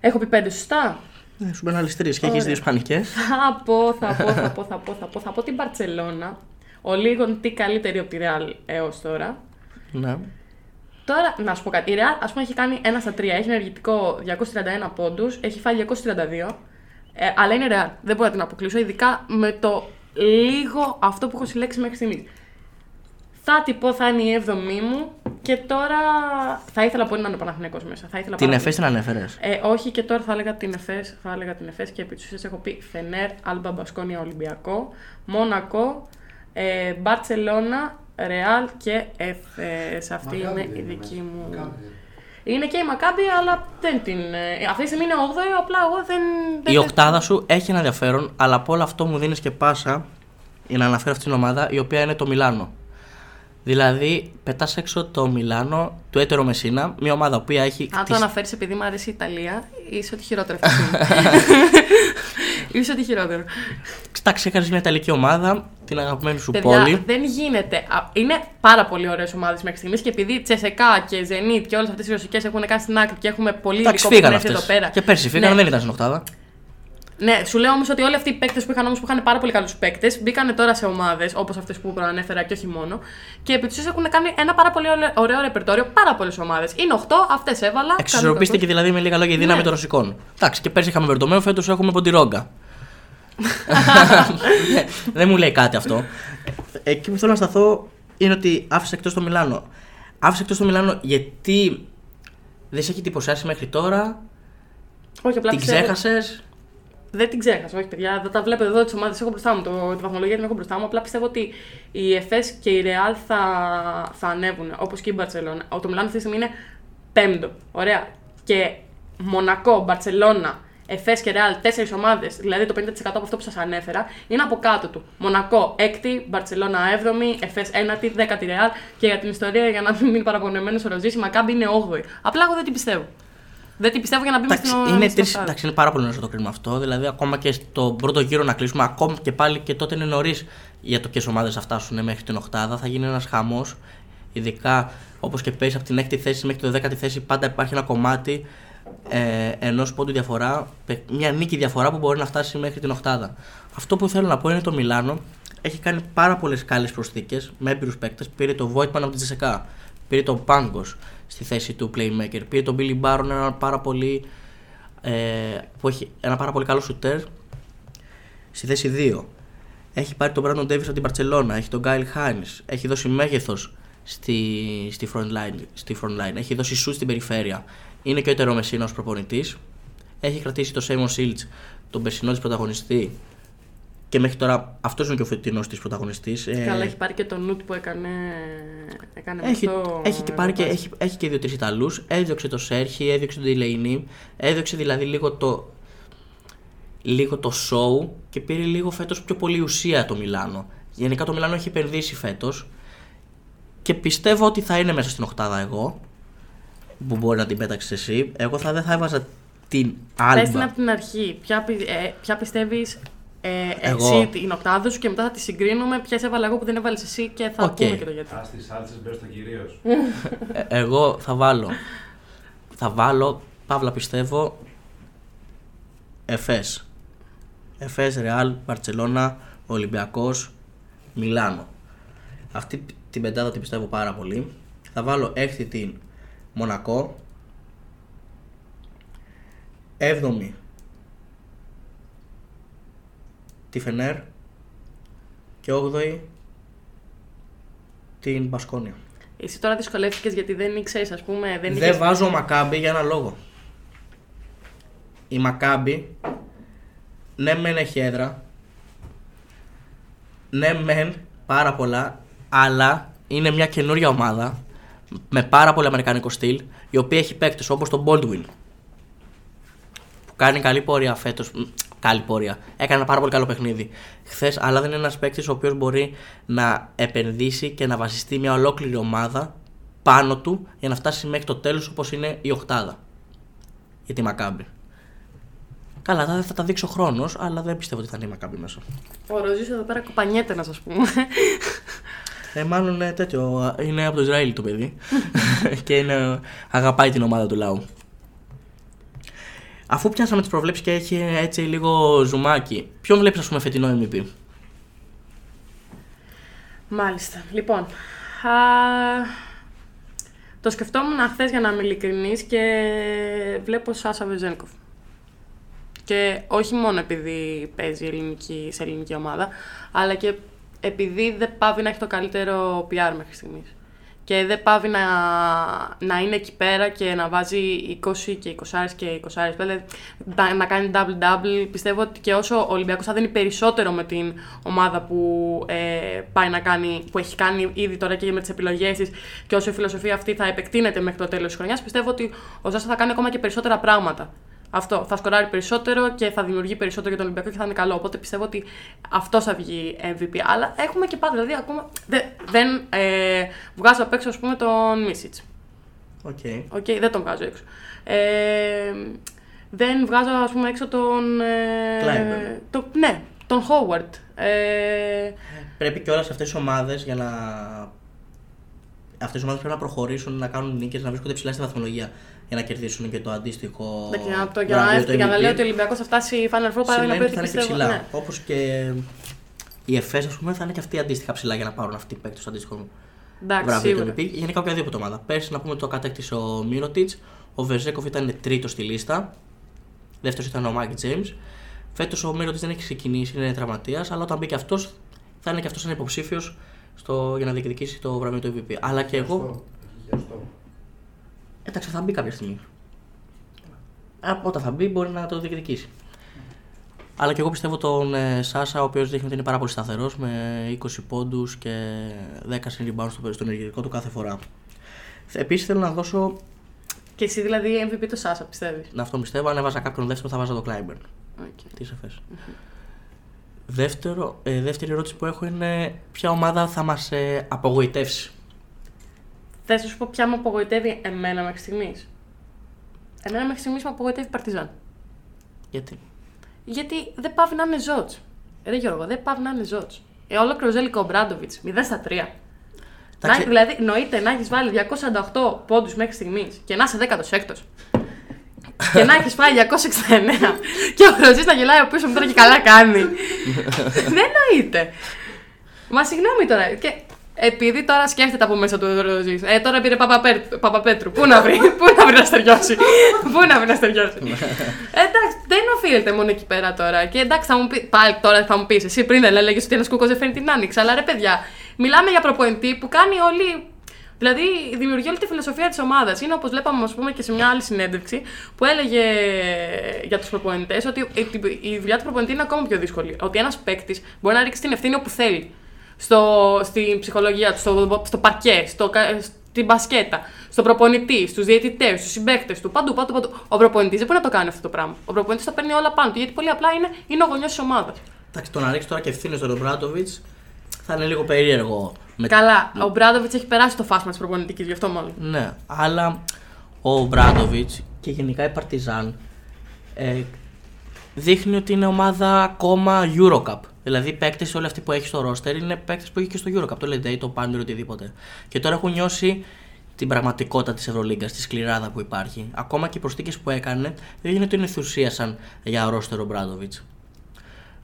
Έχω πει πέντε σωστά; Ναι, σου μπαίνουν άλλες τρεις και έχεις Ωραία. δύο Ισπανικές. Θα πω, θα πω, θα πω, θα πω, θα πω, θα πω την Μπαρτσελώνα. Ολίγον τι καλύτερη από τη Real έως τώρα. Ναι. Τώρα, να σου πω κάτι. Η Real, ας πούμε, έχει κάνει 1 στα 3. Έχει ενεργητικό 231 πόντους, έχει φάει 232. Ε, αλλά είναι Real. Δεν μπορώ να την αποκλείσω, ειδικά με το λίγο αυτό που έχω συλλέξει μέχρι στιγμής. Θα την πω, θα είναι η 7η μου και τώρα θα ήθελα πολύ να είναι ο Παναθηναϊκός μέσα. Θα ήθελα Την πάρα Εφές την ανέφερες. ε, όχι και τώρα θα έλεγα την ΕΦΕΣ, θα έλεγα την ΕΦΕΣ και επί της ουσίας έχω πει Φενέρ, Άλμπα Μπασκόνια Ολυμπιακό, Μόνακο, ε, Μπαρτσελώνα, Ρεάλ και ΕΦΕΣ. Αυτή είναι η δική μου. Είναι και η Μακάμπη, αλλά δεν την. ε, αυτή τη στιγμή είναι 8η, απλά εγώ δεν. δεν Η οκτάδα σου έχει ένα ενδιαφέρον, αλλά από όλο αυτό μου δίνεις και πάσα για να αναφέρω αυτή την ομάδα η οποία είναι το Μιλάνο. Δηλαδή, πετάς έξω το Μιλάνο του Έτερο Μεσίνα, μια ομάδα που έχει. Αν το χτίσει- αναφέρεις επειδή μου αρέσει η Ιταλία, είσαι ότι χειρότερο αυτή τη στιγμή. <laughs> είσαι ότι χειρότερο. Εντάξει, έκανε μια Ιταλική ομάδα, την αγαπημένη σου Παιδιά, πόλη. δεν γίνεται. Α, Είναι πάρα πολύ ωραίες ομάδες μέχρι στιγμής και επειδή Τσεσεκά και Zenit και όλες αυτές οι ρωσικές έχουν κάνει στην άκρη και έχουμε πολύ Εντάξει, υλικό που φύγανε έρθει εδώ αυτέ. πέρα. Και πέρσι φύγανε, ναι. δεν ήταν στην οκτάδα. Ναι, σου λέω όμως ότι όλοι αυτοί οι παίκτες που είχαν όμως, που είχαν πάρα πολύ καλούς παίκτες μπήκαν τώρα σε ομάδες όπως αυτές που προανέφερα και όχι μόνο. Και επί της ουσίας έχουν κάνει ένα πάρα πολύ ωραίο- ωραίο ρεπερτόριο, πάρα πολλές ομάδες. Είναι 8, αυτές έβαλα. Εξισορροπίστηκε δηλαδή με λίγα λόγια η δύναμη Ναι. των Ρωσικών. Εντάξει, και πέρσι είχαμε Βερτομέο, φέτος έχουμε Ποντιρόγκα. <laughs> Ναι, δεν μου λέει κάτι αυτό. Εκεί που θέλω να σταθώ είναι ότι άφησε εκτός το Μιλάνο. Άφησε εκτός το Μιλάνο γιατί δεν σε έχει εντυπωσιάσει μέχρι τώρα, Όχι, απλά την πιστεύω- ξέχασες. Δεν την ξέχασα, όχι παιδιά. Δεν τα βλέπω εδώ τις ομάδες. Έχω μπροστά μου. Το, τη βαθμολογία την έχω μπροστά μου. Απλά πιστεύω ότι η ΕΦΕΣ και η Ρεάλ θα, θα ανέβουν. Όπως και η Μπαρσελόνα. Ο το Μιλάνο αυτή τη στιγμή είναι πέμπτο. Ωραία. Και Μονακό, Μπαρσελόνα, Εφές και Ρεάλ, τέσσερις ομάδες, δηλαδή το 50% από αυτό που σας ανέφερα, είναι από κάτω του. Μονακό 6η, Μπαρσελόνα 7η, Εφές 9η, 10η Ρεάλ και για την ιστορία, για να μην μείνει παραπονεμένος ο Ροζής, η Μακάμπη είναι 8η. Απλά εγώ δεν την πιστεύω. Δεν την πιστεύω για να μπει Εντάξει, στην είναι, στην τρεις, οκτάδα. εντάξει, είναι πάρα πολύ νωρίς να το κρίνουμε αυτό. Δηλαδή, ακόμα και στο πρώτο γύρο να κλείσουμε, ακόμα και πάλι και τότε είναι νωρίς για το ποιες ομάδες θα φτάσουν μέχρι την Οχτάδα. Θα γίνει ένας χαμός. Ειδικά όπως και πέσει από την έκτη θέση μέχρι τη δέκατη θέση, πάντα υπάρχει ένα κομμάτι ε, ενός πόντου διαφορά, πε- μια νίκη διαφορά που μπορεί να φτάσει μέχρι την Οχτάδα. Αυτό που θέλω να πω είναι το Μιλάνο έχει κάνει πάρα πολλές καλές προσθήκες με έμπειρους παίκτες. Πήρε το Voigtman από την Τζεσεκά, πήρε τον Πάγκος στη θέση του Playmaker, πήρε τον Billy Baron, ένα πάρα πολύ ε, που έχει ένα πάρα πολύ καλό σουτέρ στη θέση 2. Έχει πάρει τον Brandon Davis από την Barcelona, έχει τον Kyle Hines, έχει δώσει μέγεθος στη, στη, front line, στη front line, έχει δώσει shoot στην περιφέρεια. Είναι και ο Ετερό Μεσίνα ως προπονητής. Έχει κρατήσει το Seymour Silch, τον περσινό της πρωταγωνιστή. Και μέχρι τώρα αυτός είναι και ο φετινός της πρωταγωνιστής. Ε, Καλά, έχει πάρει και το νου που έκανε. έκανε έχει, με το- έχει, και πάρει και, έχει, έχει και δύο-τρεις Ιταλούς. Έδιωξε το Σέρχι, έδιωξε τον Τιλεϊνί. Έδιωξε δηλαδή λίγο το, λίγο το show και πήρε λίγο φέτος πιο πολύ ουσία το Μιλάνο. Γενικά το Μιλάνο έχει επενδύσει φέτος και πιστεύω ότι θα είναι μέσα στην οκτάδα εγώ. Που μπορεί να την πέταξες εσύ. Εγώ θα, δεν θα έβαζα την Πες την Άλμπα. από την αρχή. Ποια, πι- ε, ποια πιστεύεις ε, Εγώ. εσύ την οκτάδα σου και μετά θα τη συγκρίνουμε. Ποιες έβαλα εγώ που δεν έβαλες εσύ και θα Οκ. πούμε και το γιατί. Α τις σάλτσες μπέρστα κυρίως. Ε, εγώ θα βάλω. Θα βάλω, παύλα πιστεύω, Εφές. Εφές, Ρεάλ, Μπαρτσελώνα, Ολυμπιακός, Μιλάνο. Αυτή την πεντάδα την πιστεύω πάρα πολύ. Θα βάλω έκτη την Μονακό. Έβδομη τη Φενέρ και όγδοη την Μπασκόνια. Εσύ τώρα δυσκολεύτηκες γιατί δεν ήξερες, ας πούμε. Δεν, Δεν είχες- βάζω Μακάμπι για ένα λόγο. Η Μακάμπι, ναι μεν έχει έδρα, ναι μεν πάρα πολλά, αλλά είναι μια καινούρια ομάδα με πάρα πολύ αμερικάνικο στυλ, η οποία έχει παίκτες όπως τον Baldwin, που κάνει καλή πορεία φέτος, μ, καλή πορεία, έκανε ένα πάρα πολύ καλό παιχνίδι χθες, αλλά δεν είναι ένας παίκτης ο οποίος μπορεί να επενδύσει και να βασιστεί μια ολόκληρη ομάδα πάνω του για να φτάσει μέχρι το τέλος όπως είναι η οκτάδα για τη Μακάμπη. Καλά, θα, θα τα δείξει ο χρόνος, αλλά δεν πιστεύω ότι θα είναι η Μακάμπη μέσα. Ο Ροζής εδώ πέρα κοπανιέται, να σας πούμε. Ε, μάλλον ε, τέτοιο. Είναι από το Ισραήλ το παιδί. <laughs> και είναι, αγαπάει την ομάδα του λαού. Αφού πιάσαμε τις προβλέψεις και έχει έτσι λίγο ζουμάκι, ποιον βλέπεις, ας πούμε, φετινό MVP. Μάλιστα. Λοιπόν, α, το σκεφτόμουν χθες για να είμαι ειλικρινής και βλέπω Σάσα Βεζένκοφ. Και όχι μόνο επειδή παίζει ελληνική, σε ελληνική ομάδα, αλλά και επειδή δεν πάβει να έχει το καλύτερο PR μέχρι στιγμής. Και δεν πάβει να, να είναι εκεί πέρα και να βάζει 20 και 20 και 20 δηλαδή να, να κάνει double-double. Πιστεύω ότι και όσο ο Ολυμπιακός θα δίνει περισσότερο με την ομάδα που, ε, πάει να κάνει, που έχει κάνει ήδη τώρα και με τις επιλογές της και όσο η φιλοσοφία αυτή θα επεκτείνεται μέχρι το τέλος της χρονιάς, πιστεύω ότι ο Ζάσα θα κάνει ακόμα και περισσότερα πράγματα. Αυτό. Θα σκοράρει περισσότερο και θα δημιουργεί περισσότερο για τον Ολυμπιακό και θα είναι καλό. Οπότε πιστεύω ότι αυτό θα βγει MVP. Αλλά έχουμε και πάντα. Δηλαδή, ακόμα δεν, δεν ε, βγάζω απ' έξω, ας πούμε, τον Μίσιτς. OK. OK, δεν τον βγάζω έξω. Ε, δεν βγάζω, ας πούμε, έξω τον. Ε, Clyburn. το, ναι, τον Howard. Ε, Πρέπει και όλες αυτές οι ομάδες για να. Αυτές οι ομάδες πρέπει να προχωρήσουν, να κάνουν νίκες, να βρίσκονται ψηλά στη βαθμολογία για να κερδίσουν και το αντίστοιχο. εντάξει, για να, το, για, βραβείο να, του για να MVP. λέω ότι ο Ολυμπιακός θα φτάσει η Final Four, παρά να σημαίνει πει ότι ότι θα είναι και πιστεύω. ψηλά. Ναι. Όπως και οι ΕΦΕΣ, ας πούμε, θα είναι και αυτοί αντίστοιχα ψηλά για να πάρουν αυτοί οι παίκτες στο αντίστοιχο Εντάξει, βραβείο του σίγουρα. MVP. Γενικά οποιαδήποτε ομάδα. Πέρσι να πούμε ότι το κατέκτησε ο Μίροτιτς. Ο Βεζένκοφ ήταν τρίτος στη λίστα. Δεύτερος ήταν ο Μάικ Τζέιμς. Φέτος ο Μίροτιτς δεν έχει ξεκινήσει, είναι τραυματίας. Αλλά όταν μπήκε αυτός, θα είναι και αυτός ένα υποψήφιος για να διεκδικήσει το βραβείο του MVP. Αλλά και εγώ. Εντάξει, θα μπει κάποια στιγμή. Α, Όταν θα μπει, μπορεί να το διεκδικήσει. Αλλά και εγώ πιστεύω τον ε, Σάσα, ο οποίος δείχνει ότι είναι πάρα πολύ σταθερός με 20 πόντους και 10 συν rebound στο, στο ενεργητικό του κάθε φορά. Επίσης θέλω να δώσω και Και εσύ δηλαδή MVP το Σάσα, πιστεύεις; Να αυτό πιστεύω. Αν έβαζα κάποιον δεύτερο, θα βάζα το Κλάιμπερν. Okay. Τι σε θες. Δεύτερο, ε, δεύτερη ερώτηση που έχω είναι ποια ομάδα θα μας ε, απογοητεύσει. Θες να σου πω ποια με απογοητεύει εμένα μέχρι στιγμής; Εμένα μέχρι στιγμής με απογοητεύει η Παρτιζάν. Γιατί; Γιατί δεν πάβει να είναι ζότ. Ρε Γιώργο, δεν πάβει να είναι ζότ. Ε, όλο Ζέλικο ο Μπράντοβιτ, 0 στα 3. Να, Εντάξει. δηλαδή, νοείται να έχεις βάλει 248 πόντους μέχρι στιγμής και να είσαι 16ο. και να έχεις φάει 269 <laughs> και ο Ροζή να γελάει από πίσω μου τώρα και καλά κάνει. <laughs> Δεν νοείται. Μα συγγνώμη τώρα. Και επειδή τώρα σκέφτεται από μέσα του ο Ροζή. Ε, τώρα πήρε Παπαπέ- Παπαπέτρου. Πού να βρει, πού να βρει να στεριώσει; πού να βρει να στεριώσει; <laughs> Ε, εντάξει, δεν οφείλεται μόνο εκεί πέρα τώρα. Και εντάξει, θα μου πει, πάλι τώρα θα μου πεις, εσύ πριν δεν έλεγε ότι ένας κούκος δεν φέρνει την άνοιξη. Αλλά ρε παιδιά, μιλάμε για προπονητή που κάνει όλη. Δηλαδή, δημιουργεί όλη τη φιλοσοφία της ομάδας. Είναι όπως βλέπαμε, ας πούμε, και σε μια άλλη συνέντευξη που έλεγε για τους προπονητές ότι η- η δουλειά του προπονητή είναι ακόμα πιο δύσκολη. Ότι ένας παίκτης μπορεί να ρίξει την ευθύνη όπου θέλει. Στο, στην ψυχολογία του, στο, στο παρκέ, στο, κα- στην μπασκέτα, στον προπονητή, στους διαιτητές, στους συμπαίκτες του, παντού, παντού, παντού. Ο προπονητής δεν μπορεί να το κάνει αυτό το πράγμα. Ο προπονητής τα παίρνει όλα πάνω του γιατί πολύ απλά είναι, είναι ο γονιός της ομάδας. Εντάξει, το να ρίξει τώρα και ευθύνη στον Μπράντοβιτ θα είναι λίγο περίεργο. Με... Καλά, ο Μπράντοβιτ έχει περάσει το φάσμα της προπονητικής, γι' αυτό μόνο. Ναι, αλλά ο Μπράντοβιτ και γενικά η Παρτιζάν ε, δείχνει ότι είναι ομάδα ακόμα Eurocup. Δηλαδή οι παίκτες όλοι αυτοί που έχει στο roster είναι παίκτες που έχει και στο Eurocup. Το Late το Πάντερ, οτιδήποτε. Και τώρα έχουν νιώσει την πραγματικότητα της Ευρωλίγκας, τη σκληράδα που υπάρχει. Ακόμα και οι προσθήκες που έκανε δεν είναι ότι ενθουσίασαν για roster ο Μπράντοβιτς.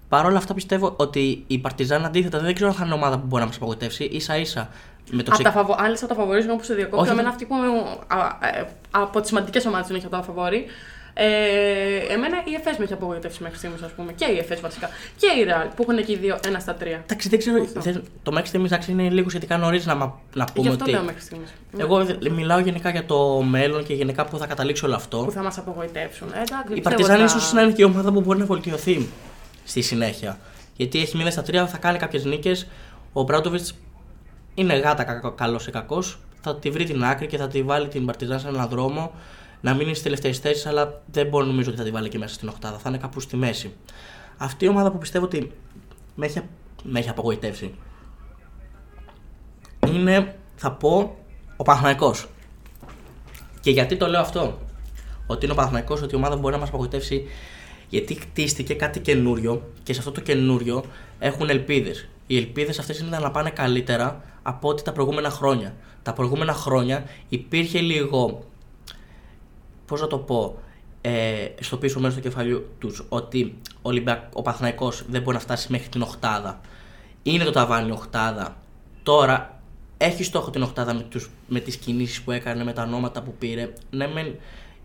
Παρ' όλα αυτά πιστεύω ότι η Παρτιζάν αντίθετα δεν ξέρω αν θα είναι ομάδα που μπορεί να μας απογοητεύσει. σα ίσα με το Από τα ξεκ- φαβο... Αν λες από τα φαβορή, συγγνώμη που σε διακόπτω, Όχι, εμένα δεν- αυτή που είμαι α, ε, από τις σημαντικές ομάδες δεν έχει από τα φαβορή. Ε, εμένα η ΕΦΕΣ με έχει απογοητεύσει μέχρι στιγμής, ας πούμε. Και η ΕΦΕΣ βασικά. Και η Real που έχουν εκεί δύο, ένα στα τρία. Εντάξει, δεν ξέρω. δεν- το μέχρι στιγμής εντάξει, είναι λίγο σχετικά νωρίς να, μα- να Γι' πούμε αυτό ότι. λέω μέχρι στιγμής. Εγώ δε- μιλάω γενικά για το μέλλον και γενικά που θα καταλήξει όλο Που αυτό. θα μας απογοητεύσουν. Ε, εντάξει, Η πιστεύω Παρτιζάν θα- ίσως να είναι και η ομάδα που μπορεί να βελτιωθεί στη συνέχεια. Γιατί έχει 0 στα 3, θα κάνει κάποιες νίκες. Ο Μπράντοβιτς είναι γάτα καλός ή κακός. Θα τη βρει την άκρη και θα τη βάλει την Παρτιζάν σε έναν δρόμο να μείνει στι τελευταίες θέσεις, αλλά δεν μπορεί νομίζω ότι θα τη βάλει και μέσα στην Οχτάδα. Θα είναι κάπου στη μέση. Αυτή η ομάδα που πιστεύω ότι με έχει, με έχει απογοητεύσει είναι, θα πω, ο Παναθηναϊκός. Και γιατί το λέω αυτό, ότι είναι ο Παναθηναϊκός, ότι η ομάδα μπορεί να μας απογοητεύσει γιατί χτίστηκε κάτι καινούριο και σε αυτό το καινούριο έχουν ελπίδες. Οι ελπίδες αυτές είναι να πάνε καλύτερα από ό,τι τα προηγούμενα χρόνια. Τα προηγούμενα χρόνια υπήρχε λίγο, πώς να το πω, ε, στο πίσω μέρος του κεφαλιού τους ότι ο, Ολυμπιακ, ο Παναθηναϊκός δεν μπορεί να φτάσει μέχρι την οχτάδα. Είναι το ταβάνι οχτάδα. Τώρα έχει στόχο την οχτάδα με, τους, με τις κινήσεις που έκανε, με τα ονόματα που πήρε. Ναι, μεν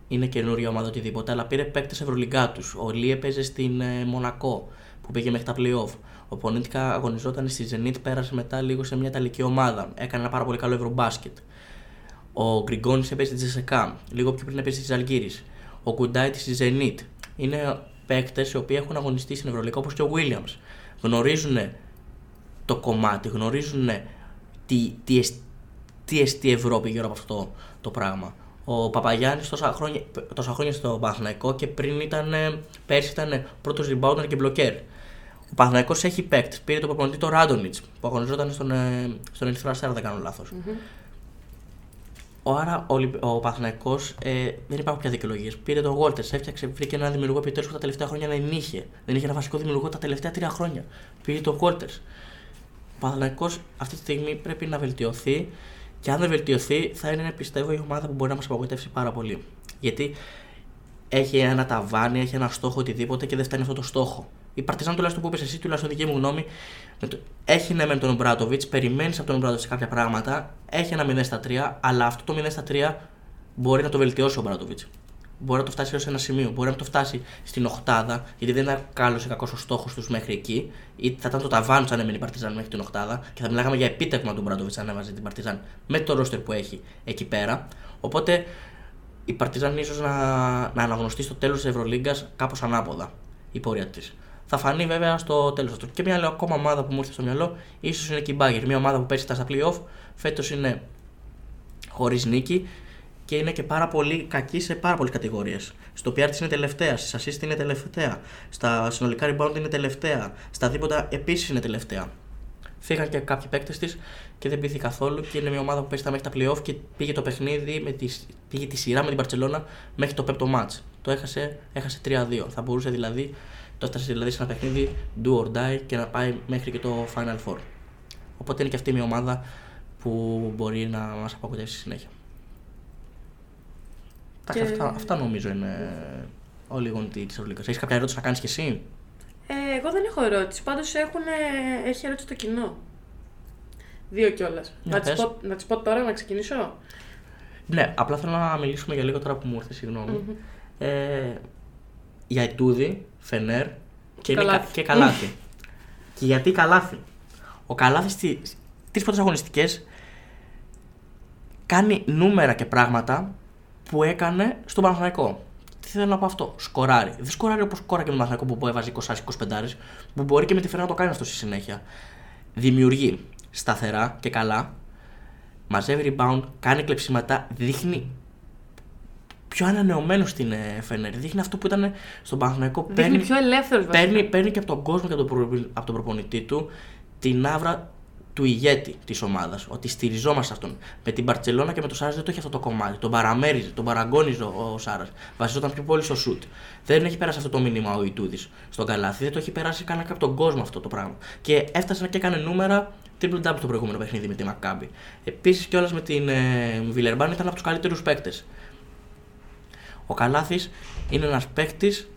είναι καινούρια ομάδα οτιδήποτε, αλλά πήρε παίκτες Ευρωλυγκά τους. Ο Λί έπαιζε στην ε, Μονακό που πήγε μέχρι τα playoff. Ο Πονίτικα αγωνιζόταν στη Zenit, πέρασε μετά λίγο σε μια ιταλική ομάδα. Έκανε ένα πάρα πολύ καλό ευρωμπάσκετ. Ο Γκριγκόνης έπαιζε στη Τζεσεκά. Λίγο πιο πριν έπαιζε στη Ζαλγκύρη. Ο Κουντάιτη στη Zenit. Είναι παίκτες οι οποίοι έχουν αγωνιστεί στην Ευρωλυκά όπως και ο Williams. Γνωρίζουν το κομμάτι, γνωρίζουν τι, τι, εσ- τι εστί Ευρώπη γύρω από αυτό το πράγμα. Ο Παπαγιάννης τόσα χρόνια, τόσα χρόνια στο Παναθηναϊκό και πριν ήταν, ε, πέρσι ήταν πρώτος rebounder και μπλοκέρ. Ο Παναθηναϊκός έχει παίκτες. Πήρε το προπονητή το Ράντονιτς που αγωνιζόταν στον, ε, στον Ερυθρό Αστέρα, δεν κάνω λάθος. Ο, άρα ο, Ολυμπ- ο Παναθηναϊκός ε, δεν υπάρχουν πια δικαιολογίες. Πήρε τον Γόλτερ, έφτιαξε, βρήκε έναν δημιουργό επιτέλους που τα τελευταία χρόνια δεν είχε. Δεν είχε ένα βασικό δημιουργό τα τελευταία τρία χρόνια. Πήρε τον Γόλτερ. Ο Παναθηναϊκός αυτή τη στιγμή πρέπει να βελτιωθεί και αν δεν βελτιωθεί θα είναι πιστεύω η ομάδα που μπορεί να μας απογοητεύσει πάρα πολύ. Γιατί έχει ένα ταβάνι, έχει ένα στόχο οτιδήποτε και δεν φτάνει αυτό το στόχο. Η Παρτιζάν τουλάχιστον που είπες εσύ, τουλάχιστον δική μου γνώμη, με το- έχει ναι με τον Μπράτοβιτ, περιμένεις από τον Μπράτοβιτ κάποια πράγματα, έχει ένα 0 στα 3, αλλά αυτό το 0 στα 3 μπορεί να το βελτιώσει ο Μπράτοβιτ. Μπορεί να το φτάσει σε ένα σημείο, μπορεί να το φτάσει στην οχτάδα, γιατί δεν ήταν καλός ή κακός ο στόχος τους μέχρι εκεί, ή θα ήταν το ταβάνι του αν έμενε η Παρτιζάν μέχρι την οχτάδα, και θα μιλάγαμε για επίτευγμα του Μπράτοβιτ αν έβαζε την Παρτιζάν με το ρόστερ που έχει εκεί πέρα. Οπότε η Παρτιζάν ίσως να, να αναγνωστεί στο τέλος της Ευρωλίγκας κάπως ανάποδα η πορεία της. Θα φανεί βέβαια στο τέλος αυτού. Και μια άλλη ακόμα ομάδα που μου ήρθε στο μυαλό, ίσως είναι και η Μπάγκερ. Μια ομάδα που πέρσι ήταν στα playoff, φέτος είναι χωρίς νίκη. και είναι και πάρα πολύ κακή σε πάρα πολλές κατηγορίες. Στο PR της είναι τελευταία, στις assist είναι τελευταία, στα συνολικά rebound είναι τελευταία, στα δίποτα επίσης είναι τελευταία. Φύγαν και κάποιοι παίκτες της και δεν πείθει καθόλου και είναι μια ομάδα που παίζει τα μέχρι τα playoff και πήγε το παιχνίδι, με τη, πήγε τη σειρά με την Παρσελώνα μέχρι το πέμπτο match. Το έχασε, έχασε 3-2. Θα μπορούσε δηλαδή, το έφτασε δηλαδή σε ένα παιχνίδι do or die και να πάει μέχρι και το Final Four. Οπότε είναι και αυτή μια ομάδα που μπορεί να μας απογοητεύσει στη συνέχεια. Και- Και... Αυτά, αυτά νομίζω είναι όλοι οι γονιτοί της Ευρωλίγα. Έχεις κάποια ερώτηση να κάνεις κι εσύ; Ε, εγώ δεν έχω ερώτηση. Πάντως έχει ερώτηση το κοινό. Δύο κιόλας. Για Να τις πες. πω, να τις πω τώρα να ξεκινήσω; Ναι, απλά θέλω να μιλήσουμε για λίγο τώρα που μου ήρθε, συγγνώμη. Ε, για Ετούδη, Φενέρ και, είναι Καλάθι. κα- και Καλάθι. <laughs> και γιατί Καλάθι; Ο Καλάθι στι τρεις πρώτες αγωνιστικές κάνει νούμερα και πράγματα που έκανε στον Παναθηναϊκό. Τι θέλω να πω αυτό; Σκοράρει. Δεν σκοράρει όπως σκόραρε και με τον Παναθηναϊκό που έβαζε 20-25, που μπορεί και με τη Φενέρ να το κάνει αυτό στη συνέχεια. Δημιουργεί σταθερά και καλά. Μαζεύει rebound, κάνει κλεψίματα, δείχνει πιο ανανεωμένος στην ε, Φενέρ. Δείχνει αυτό που ήταν στον Παναθηναϊκό. Δείχνει πιο ελεύθερος παίρνει, παίρνει και από τον κόσμο και από τον, προ, από τον προπονητή του την άβρα του ηγέτη της ομάδας. Ότι στηριζόμαστε αυτόν. Με την Παρσελώνα και με τον Σάρας δεν το είχε αυτό το κομμάτι. Τον παραμέριζε, τον παραγκόνιζε ο, ο Σάρας. Βασιζόταν πιο πολύ στο σουτ. Δεν έχει περάσει αυτό το μήνυμα ο Ιτούδης στον καλάθι. Δεν το έχει περάσει καν και από τον κόσμο αυτό το πράγμα. Και έφτασε και έκανε νούμερα triple double στο προηγούμενο παιχνίδι με τη Μακάμπη. Επίσης κιόλας με την ε, Βιλερμπάν ήταν από τους καλύτερους παίκτες. Ο Καλάθη είναι ένας παίκτης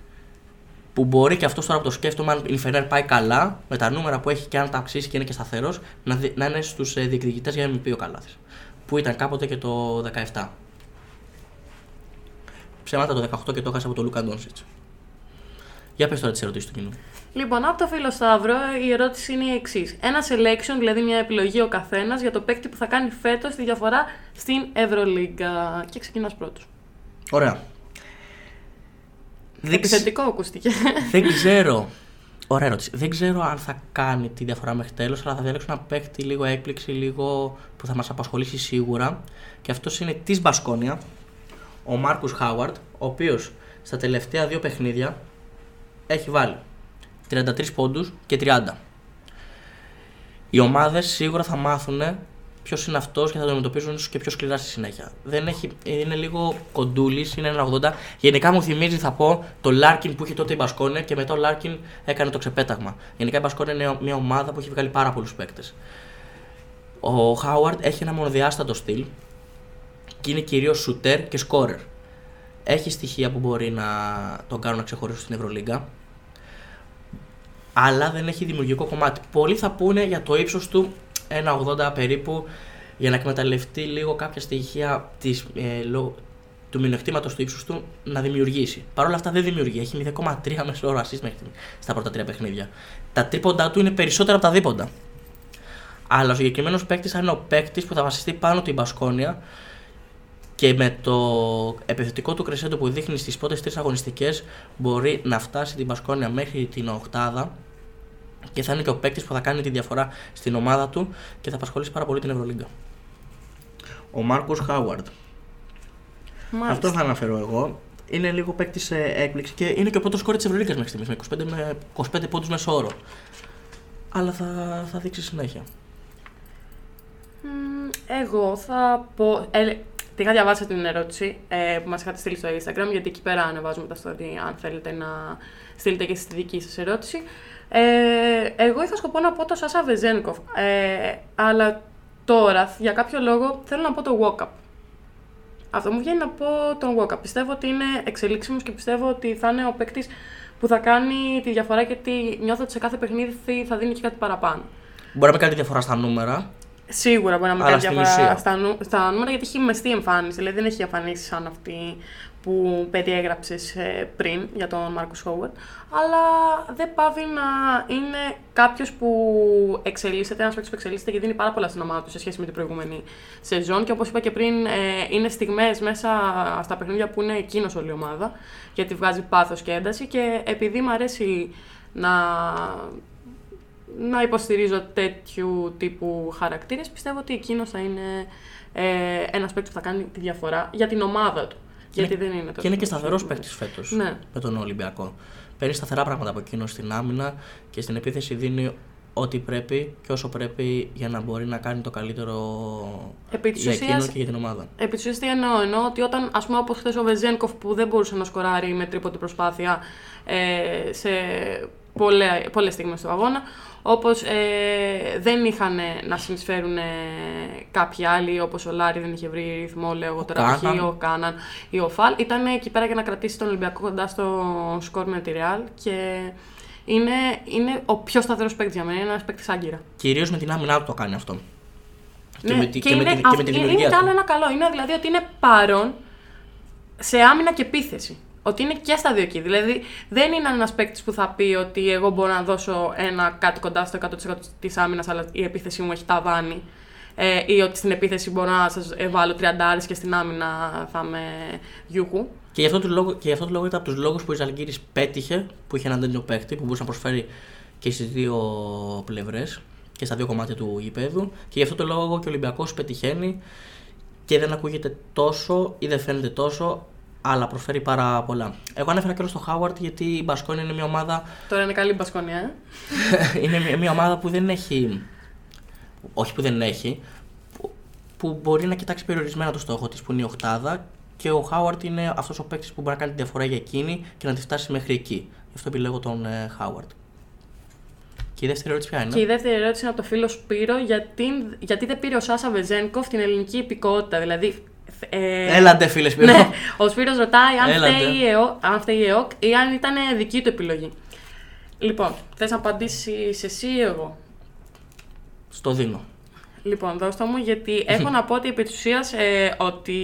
που μπορεί και αυτός τώρα που το σκέφτομαι, αν η Φενέρ πάει καλά, με τα νούμερα που έχει και αν τα αυξήσει και είναι και σταθερός, να, δι- να είναι στους διεκδικητές για MVP ο Καλάθης. Που ήταν κάποτε και το 17. Ψέματα το 18 και το έχασε από τον Λούκα Ντόνσιτς. Για πες τώρα τις ερωτήσεις του κοινού. Λοιπόν, από το φίλο Σταύρο η ερώτηση είναι η εξής. Ένα selection, δηλαδή μια επιλογή ο καθένας για το παίκτη που θα κάνει φέτος τη διαφορά στην Ευρωλίγκα. Και ξεκινάς πρώτος. Ωραία. Δεν, ξε- Επιθετικό ακούστηκε. δεν ξέρω. Ωραία ερώτηση. Δεν ξέρω αν θα κάνει τη διαφορά μέχρι τέλος, αλλά θα διαλέξω ένα παίκτη λίγο έκπληξη, λίγο που θα μας απασχολήσει σίγουρα. Και αυτός είναι της Μπασκόνια, ο Μάρκους Χάουαρντ, ο οποίος στα τελευταία δύο παιχνίδια έχει βάλει 33 πόντους και 30. Οι ομάδες σίγουρα θα μάθουν ποιος είναι αυτός και θα τον αντιμετωπίζουν ίσως και πιο σκληρά στη συνέχεια. Δεν έχει, είναι λίγο κοντούλης, είναι ένα 80. Γενικά μου θυμίζει, θα πω, το Λάρκιν που είχε τότε η Μπασκόνια και μετά ο Λάρκιν έκανε το ξεπέταγμα. Γενικά η Μπασκόνια είναι μια ομάδα που έχει βγάλει πάρα πολλούς παίκτες. Ο Χάουαρντ έχει ένα μονοδιάστατο στυλ και είναι κυρίως shooter και scorer. Έχει στοιχεία που μπορεί να τον κάνουν να ξεχωρίσουν στην Ευρωλίγκα. Αλλά δεν έχει δημιουργικό κομμάτι. Πολλοί θα πούνε για το ύψος του 1,80 περίπου για να εκμεταλλευτεί λίγο κάποια στοιχεία της, ε, λο- του μειονεκτήματος του ύψους του να δημιουργήσει. Παρ' όλα αυτά δεν δημιουργεί. Έχει 0,3 μέσο όρο assist μέχρι στα πρώτα τρία παιχνίδια. Τα τρίποντά του είναι περισσότερα από τα δίποντα. Αλλά ο συγκεκριμένος παίκτης θα είναι ο παίκτης που θα βασιστεί πάνω την Μπασκόνια και με το επιθετικό του κρεσέντο που δείχνει στις πρώτες τρεις αγωνιστικές μπορεί να φτάσει την Μπασκόνια μέχρι την οκτάδα και θα είναι και ο παίκτης που θα κάνει τη διαφορά στην ομάδα του και θα απασχολήσει πάρα πολύ την Ευρωλίγκα. Ο Μάρκος Χάουαρντ. Αυτό θα αναφέρω εγώ. Είναι λίγο παίκτη σε έκπληξη και είναι και ο πρώτος κόρης της Ευρωλίγκας μέχρι στιγμής με 25, με 25 πόντους μέσω όρο. Αλλά θα, θα δείξει συνέχεια. Μμμ, Εγώ θα πω. Ε, την είχα διαβάσει την ερώτηση ε, που μας είχατε στείλει στο Instagram, γιατί εκεί πέρα ανεβάζουμε τα story αν θέλετε να στείλετε και στη δική σας ερώτηση. Ε, εγώ είχα σκοπό να πω το Σάσα Βεζένικοφ. Ε, αλλά τώρα, για κάποιο λόγο, θέλω να πω το walk-up. Αυτό μου βγαίνει να πω τον walk-up. Πιστεύω ότι είναι εξελίξιμος και πιστεύω ότι θα είναι ο παίκτης που θα κάνει τη διαφορά γιατί νιώθω ότι σε κάθε παιχνίδι θα δίνει και κάτι παραπάνω. Μπορεί να μην κάνει τη διαφορά στα νούμερα. Σίγουρα μπορεί να μην Αλλά κάνει στην διαφορά ουσία. στα, νου- στα νούμερα γιατί έχει μεστή εμφάνιση. Δηλαδή δεν έχει εμφανίσει σαν αυτή που περιέγραψε πριν για τον Μάρκο Χόουερ. Αλλά δεν πάβει να είναι κάποιος που εξελίσσεται, ένας παίκτης που εξελίσσεται και δίνει πάρα πολλά στην ομάδα του σε σχέση με την προηγούμενη σεζόν. Και όπως είπα και πριν, ε, είναι στιγμές μέσα στα παιχνίδια που είναι εκείνος όλη η ομάδα. Γιατί βγάζει πάθος και ένταση. Και επειδή μου αρέσει να να υποστηρίζω τέτοιου τύπου χαρακτήρες, πιστεύω ότι εκείνος θα είναι ε, ένας παίκτης που θα κάνει τη διαφορά για την ομάδα του. Γιατί δεν είναι Και είναι και σταθερός παίκτης φέτος Ναι. με τον Ολυμπιακό. Παίρνει σταθερά πράγματα από εκείνο στην άμυνα και στην επίθεση δίνει ό,τι πρέπει και όσο πρέπει για να μπορεί να κάνει το καλύτερο Επί της για ουσίας- εκείνο και για την ομάδα. Επί της ουσίας τι εννοώ, εννοώ ότι όταν ας πούμε όπως χθες ο Βεζένκοφ που δεν μπορούσε να σκοράρει με τρίποτη προσπάθεια ε, σε πολλέ, πολλές στιγμές του αγώνα, όπως ε, δεν είχαν να συνεισφέρουν ε, κάποιοι άλλοι, όπως ο Λάρη δεν είχε βρει ρυθμό, λέω εγώ τώρα, π.χ. Κάναν. ο Κάναν ή ο Φαλ, ήταν εκεί πέρα για να κρατήσει τον Ολυμπιακό κοντά στο σκορ με τη Real και είναι, είναι ο πιο σταθερός παίκτης για μένα, είναι ένας παίκτης άγκυρα. Κυρίως με την άμυνά του το κάνει αυτό. Ναι, και με, τη- και και με είναι, την- και με αυ- τη είναι, δημιουργία είναι κι άλλο του. ένα καλό. Είναι δηλαδή ότι είναι παρόν σε άμυνα και επίθεση. Ότι είναι και στα δύο εκεί. Δηλαδή δεν είναι ένας παίκτης που θα πει ότι εγώ μπορώ να δώσω ένα κάτι κοντά στο 100% της άμυνας, αλλά η επίθεση μου έχει ταβάνι. Ε, ή ότι στην επίθεση μπορώ να σας βάλω 30 και στην άμυνα θα είμαι γιούχου. Και γι' αυτό το λόγο, και γι αυτό το λόγο ήταν από τους λόγους που η Ζαλγκύρη πέτυχε που είχε έναν τέτοιο παίκτη που μπορούσε να προσφέρει και στις δύο πλευρές και στα δύο κομμάτια του γηπέδου. Και γι' αυτό το λόγο και ο Ολυμπιακός πετυχαίνει και δεν ακούγεται τόσο ή δεν φαίνεται τόσο, αλλά προσφέρει πάρα πολλά. Εγώ ανέφερα και στο Χάουαρτ γιατί η Μπασκόνια είναι μια ομάδα Τώρα είναι καλή η μπασκόνια, ε. <laughs> είναι μια, μια ομάδα που δεν έχει. Όχι που δεν έχει. Που, που μπορεί να κοιτάξει περιορισμένα το στόχο της που είναι η Οχτάδα και ο Χάουαρτ είναι αυτός ο παίκτης που μπορεί να κάνει τη διαφορά για εκείνη και να τη φτάσει μέχρι εκεί. Γι' αυτό επιλέγω τον ε, Χάουαρτ. Και η δεύτερη ερώτηση ποια είναι; Και η δεύτερη ερώτηση είναι από το φίλο Σπύρο, γιατί, γιατί δεν πήρε ο Σάσα Βεζένκοφ την ελληνική υπηκότητα. Δηλαδή. Ε, Έλαντε φίλες Σπύρο. Ναι, ο Σπύρος ρωτάει αν Έλατε. φταίει, η ΕΟΚ, αν φταίει η ΕΟΚ ή αν ήταν δική του επιλογή. Λοιπόν, θες να απαντήσεις εσύ ή εγώ; Στο δίνω. Λοιπόν, δώστε μου, γιατί <laughs> έχω να πω ότι επί της ουσίας, ε, ότι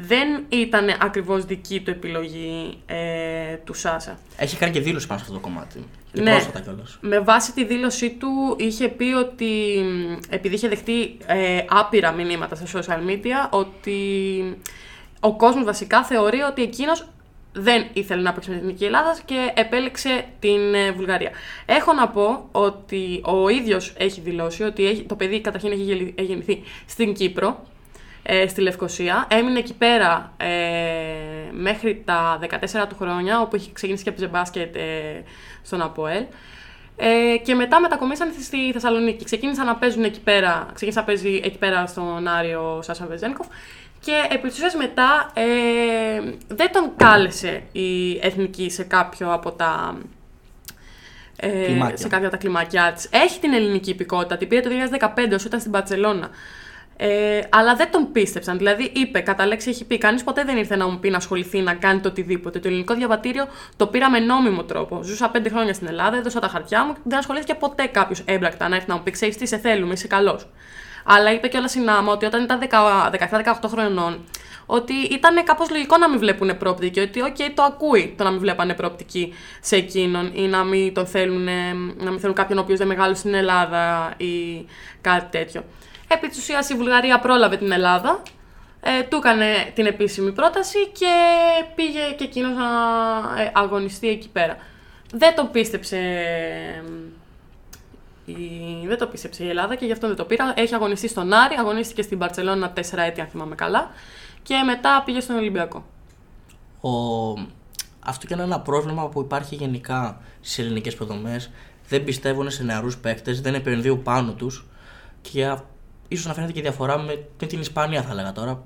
δεν ήταν ακριβώς δική του επιλογή ε, του Σάσα. Έχει κάνει και δήλωση πάνω σε αυτό το κομμάτι. Και Ναι. πρόσφατα κιόλας. Με βάση τη δήλωσή του είχε πει ότι μ, επειδή είχε δεχτεί ε, άπειρα μηνύματα στα social media ότι ο κόσμος βασικά θεωρεί ότι εκείνος δεν ήθελε να παίξει με την Εθνική Ελλάδας και επέλεξε την ε, Βουλγαρία. Έχω να πω ότι ο ίδιος έχει δηλώσει ότι έχει, το παιδί καταρχήν έχει γελι- έχει γεννηθεί στην Κύπρο, ε, στη Λευκοσία. Έμεινε εκεί πέρα ε, μέχρι τα 14 του χρόνια, όπου είχε ξεκινήσει και έπαιζε μπάσκετ ε, στον ΑΠΟΕΛ. Ε, και μετά μετακομίσαν στη Θεσσαλονίκη. Ξεκίνησαν να παίζουν εκεί πέρα, ξεκίνησε να παίζει εκεί πέρα στον Άριο Σάσα Βεζένκοφ. Και επί της ουσίας μετά ε, δεν τον κάλεσε η Εθνική σε κάποιο από τα ε, Κλιμάκια. σε κάποια από τα κλιμακιά της. Έχει την ελληνική υπηκότητα, την πήρε το 2015 όσο ήταν στην Παρσελώνα. Ε, αλλά δεν τον πίστεψαν. Δηλαδή, είπε, κατά λέξη έχει πει: Κανείς ποτέ δεν ήρθε να μου πει να ασχοληθεί, να κάνει το οτιδήποτε. Το ελληνικό διαβατήριο το πήρα με νόμιμο τρόπο. Ζούσα πέντε χρόνια στην Ελλάδα, έδωσα τα χαρτιά μου και δεν ασχολήθηκε ποτέ κάποιος έμπρακτα να έρθει να μου πει: Ξέρεις τι, σε θέλουμε, είσαι καλός. Αλλά είπε κιόλας η Νάμα ότι όταν ήταν 17-18 χρονών, ότι ήταν κάπως λογικό να μην βλέπουν προοπτική. Ότι, οκ, το ακούει το να μην βλέπανε προοπτική σε εκείνον ή να μην τον θέλουν, να μην θέλουν κάποιον ο οποίος δεν μεγάλωσε στην Ελλάδα ή κάτι τέτοιο. Επί της ουσίας η Βουλγαρία πρόλαβε την Ελλάδα, ε, του έκανε την επίσημη πρόταση και πήγε και εκείνος να ε, αγωνιστεί εκεί πέρα. Δεν τον πίστεψε η... Δεν το πίστεψε η Ελλάδα και γι' αυτό δεν το πήρα. Έχει αγωνιστεί στον Άρη, αγωνίστηκε στην Παρσελόνα 4 έτη, αν θυμάμαι καλά. Και μετά πήγε στον Ολυμπιακό. Ο... Αυτό και είναι ένα πρόβλημα που υπάρχει γενικά στις ελληνικές υποδομέ. Δεν πιστεύουν σε νεαρούς παίκτες, δεν επενδύουν πάνω τους. Και α- ίσως να φαίνεται και διαφορά με, με την Ισπανία, θα έλεγα τώρα.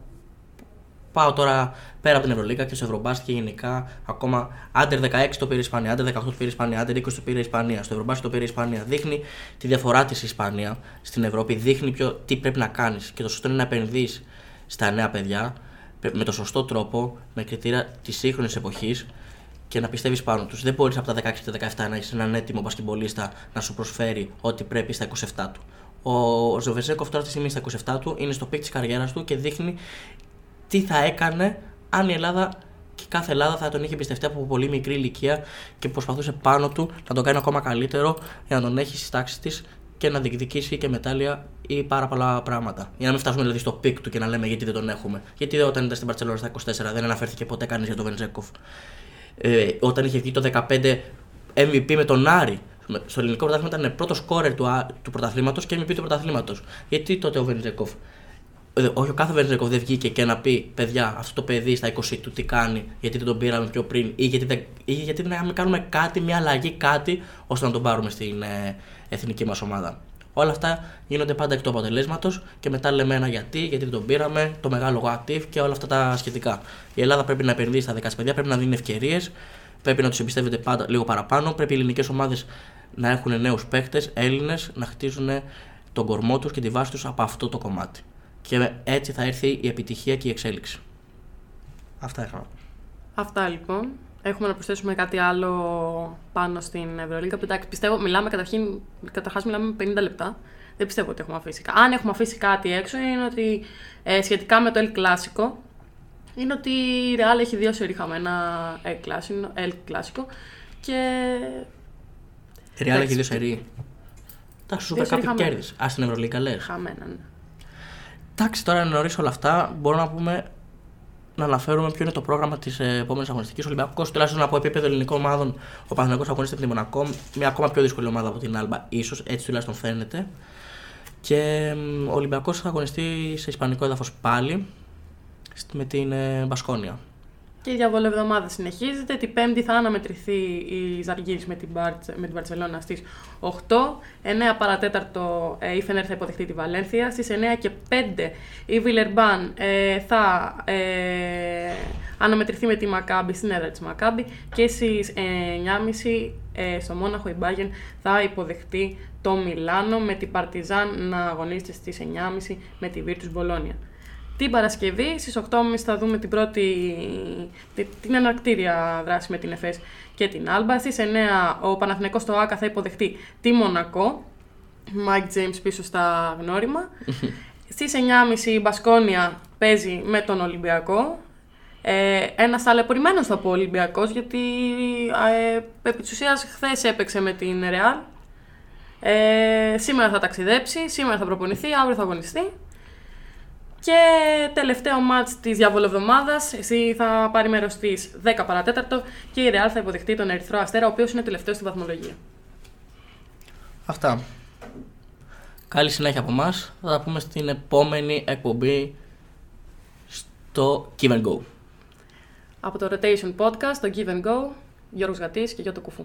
Πάω τώρα πέρα από την Ευρωλίγα και στο Ευρωμπάσκετ και γενικά ακόμα άντερ 16 το πήρε η Ισπανία, άντερ 18 το πήρε η Ισπανία, άντερ 20 το πήρε η Ισπανία. Στο Ευρωμπάσκετ το πήρε η Ισπανία. Δείχνει τη διαφορά της η Ισπανία στην Ευρώπη, δείχνει ποιο, τι πρέπει να κάνεις. Και το σωστό είναι να επενδύεις στα νέα παιδιά με το σωστό τρόπο, με κριτήρια της σύγχρονης εποχής και να πιστεύεις πάνω τους. Δεν μπορείς από τα 16 και τα 17 να έχεις έναν έτοιμο μπασκετμπολίστα να σου προσφέρει ό,τι πρέπει στα 27 του. Ο Βεζένκοφ τώρα τη στιγμή στα 27 του είναι στο peak της καριέρας του και δείχνει τι θα έκανε αν η Ελλάδα και κάθε Ελλάδα θα τον είχε πιστευτεί από πολύ μικρή ηλικία και προσπαθούσε πάνω του να τον κάνει ακόμα καλύτερο για να τον έχει στις τάξεις της και να διεκδικήσει και μετάλλια ή πάρα πολλά πράγματα. Για να μην φτάσουμε δηλαδή στο peak του και να λέμε γιατί δεν τον έχουμε. Γιατί όταν ήταν στην Μπαρτσελόνα στα 24 δεν αναφέρθηκε ποτέ κανείς για τον Βεζένκοφ. Ε, όταν είχε βγει το 15 MVP με τον Άρη Στο ελληνικό πρωτάθλημα ήταν πρώτος σκόρερ του, Α- του πρωταθλήματος και MVP του πρωταθλήματος. Γιατί τότε ο Βενζεκόφ. ε, Όχι ο κάθε Βενζεκόφ δεν βγήκε και να πει παιδιά, αυτό το παιδί στα 20 του τι κάνει, γιατί δεν τον πήραμε πιο πριν, ή γιατί δεν, ή γιατί δεν κάνουμε κάτι, μια αλλαγή, κάτι, ώστε να τον πάρουμε στην ε, εθνική μας ομάδα. Όλα αυτά γίνονται πάντα εκ του αποτελέσματος και μετά λέμε ένα γιατί, γιατί δεν τον πήραμε, το μεγάλο what if και όλα αυτά τα σχετικά. Η Ελλάδα πρέπει να επενδύει στα δικά της παιδιά, πρέπει να δίνει ευκαιρίες, πρέπει να τους εμπιστεύεται πάντα λίγο παραπάνω. Πρέπει οι ελληνικές ομάδες να έχουν νέους παίχτε, Έλληνες, να χτίζουν τον κορμό τους και τη βάση τους από αυτό το κομμάτι. Και έτσι θα έρθει η επιτυχία και η εξέλιξη. Αυτά είχα. να πω. Αυτά λοιπόν. Έχουμε να προσθέσουμε κάτι άλλο πάνω στην Ευρωλίγα. Εντάξει, πιστεύω, μιλάμε καταρχήν, καταρχάς μιλάμε 50 λεπτά. Δεν πιστεύω ότι έχουμε αφήσει κάτι. Αν έχουμε αφήσει κάτι έξω, είναι ότι ε, σχετικά με το El Clásico, είναι ότι η Real έχει δύο σερή χαμένα El Clásico, El Clásico και Η Real έχει Εντάξει. δύο σερί. Εντάξει, σου Δύο είπε σερί κάποιο χαμένα. κέρδισε. Α την Ευρωλίκα λες. χαμένα. ναι. Εντάξει, τώρα είναι νωρίς όλα αυτά. Μπορούμε να πούμε να αναφέρουμε ποιο είναι το πρόγραμμα της επόμενης αγωνιστικής. Ολυμπιακός, τουλάχιστον από επίπεδο ελληνικών ομάδων, ο Παναγενικό αγωνίζεται με τη Μονακό, μια ακόμα πιο δύσκολη ομάδα από την Άλμπα, ίσως έτσι τουλάχιστον φαίνεται. Και μ, ο Ολυμπιακός θα αγωνιστεί σε ισπανικό έδαφος πάλι στη- με την ε, Μπασκόνια. Και η διαβολοβδομάδα συνεχίζεται. Την Πέμπτη θα αναμετρηθεί η Ζαργύρης με την, Μπαρτ, με την Βαρσελόνα στις 8. 9 παρατέταρτο ε, η Φενέρ θα υποδεχτεί τη Βαλένθια. Στις 9 και 5 η Βιλερμπάν ε, θα ε, αναμετρηθεί με τη Μακάμπη στην έδρα της Μακάμπη. Και στις 9.30 ε, στο Μόναχο η Μπάγεν θα υποδεχτεί το Μιλάνο με την Παρτιζάν να αγωνίζεται στις 9.30 με τη Virtus Μπολόνια. Την Παρασκευή στις 8.30 θα δούμε την πρώτη, τη- την εναρκτήρια δράση με την ΕΦΕΣ και την Άλμπα. Στις 9 ο Παναθηναϊκός στο ΆΚΑ θα υποδεχτεί τη Μονακό. Mike James πίσω στα γνώριμα. <laughs> Στις 9.30 η Μπασκόνια παίζει με τον Ολυμπιακό. Ε, Ένας ταλαιπωρημένος θα πω Ολυμπιακός, γιατί ε, επί της ουσίας χθες έπαιξε με την Ρεάλ. Ε, σήμερα θα ταξιδέψει, σήμερα θα προπονηθεί, αύριο θα αγωνιστεί. Και τελευταίο μάτς της διαβολοβδομάδας, εσύ θα πάρει μέρος στις 10 παρατέταρτο και η Real θα υποδεχτεί τον Ερυθρό Αστέρα, ο οποίος είναι τελευταίος στη βαθμολογία. Αυτά. Καλή συνέχεια από εμάς. Θα τα πούμε στην επόμενη εκπομπή στο Give and Go. Από το Rotation Podcast, το Give and Go, Γιώργος Γατής και Γιώτο Κουφού.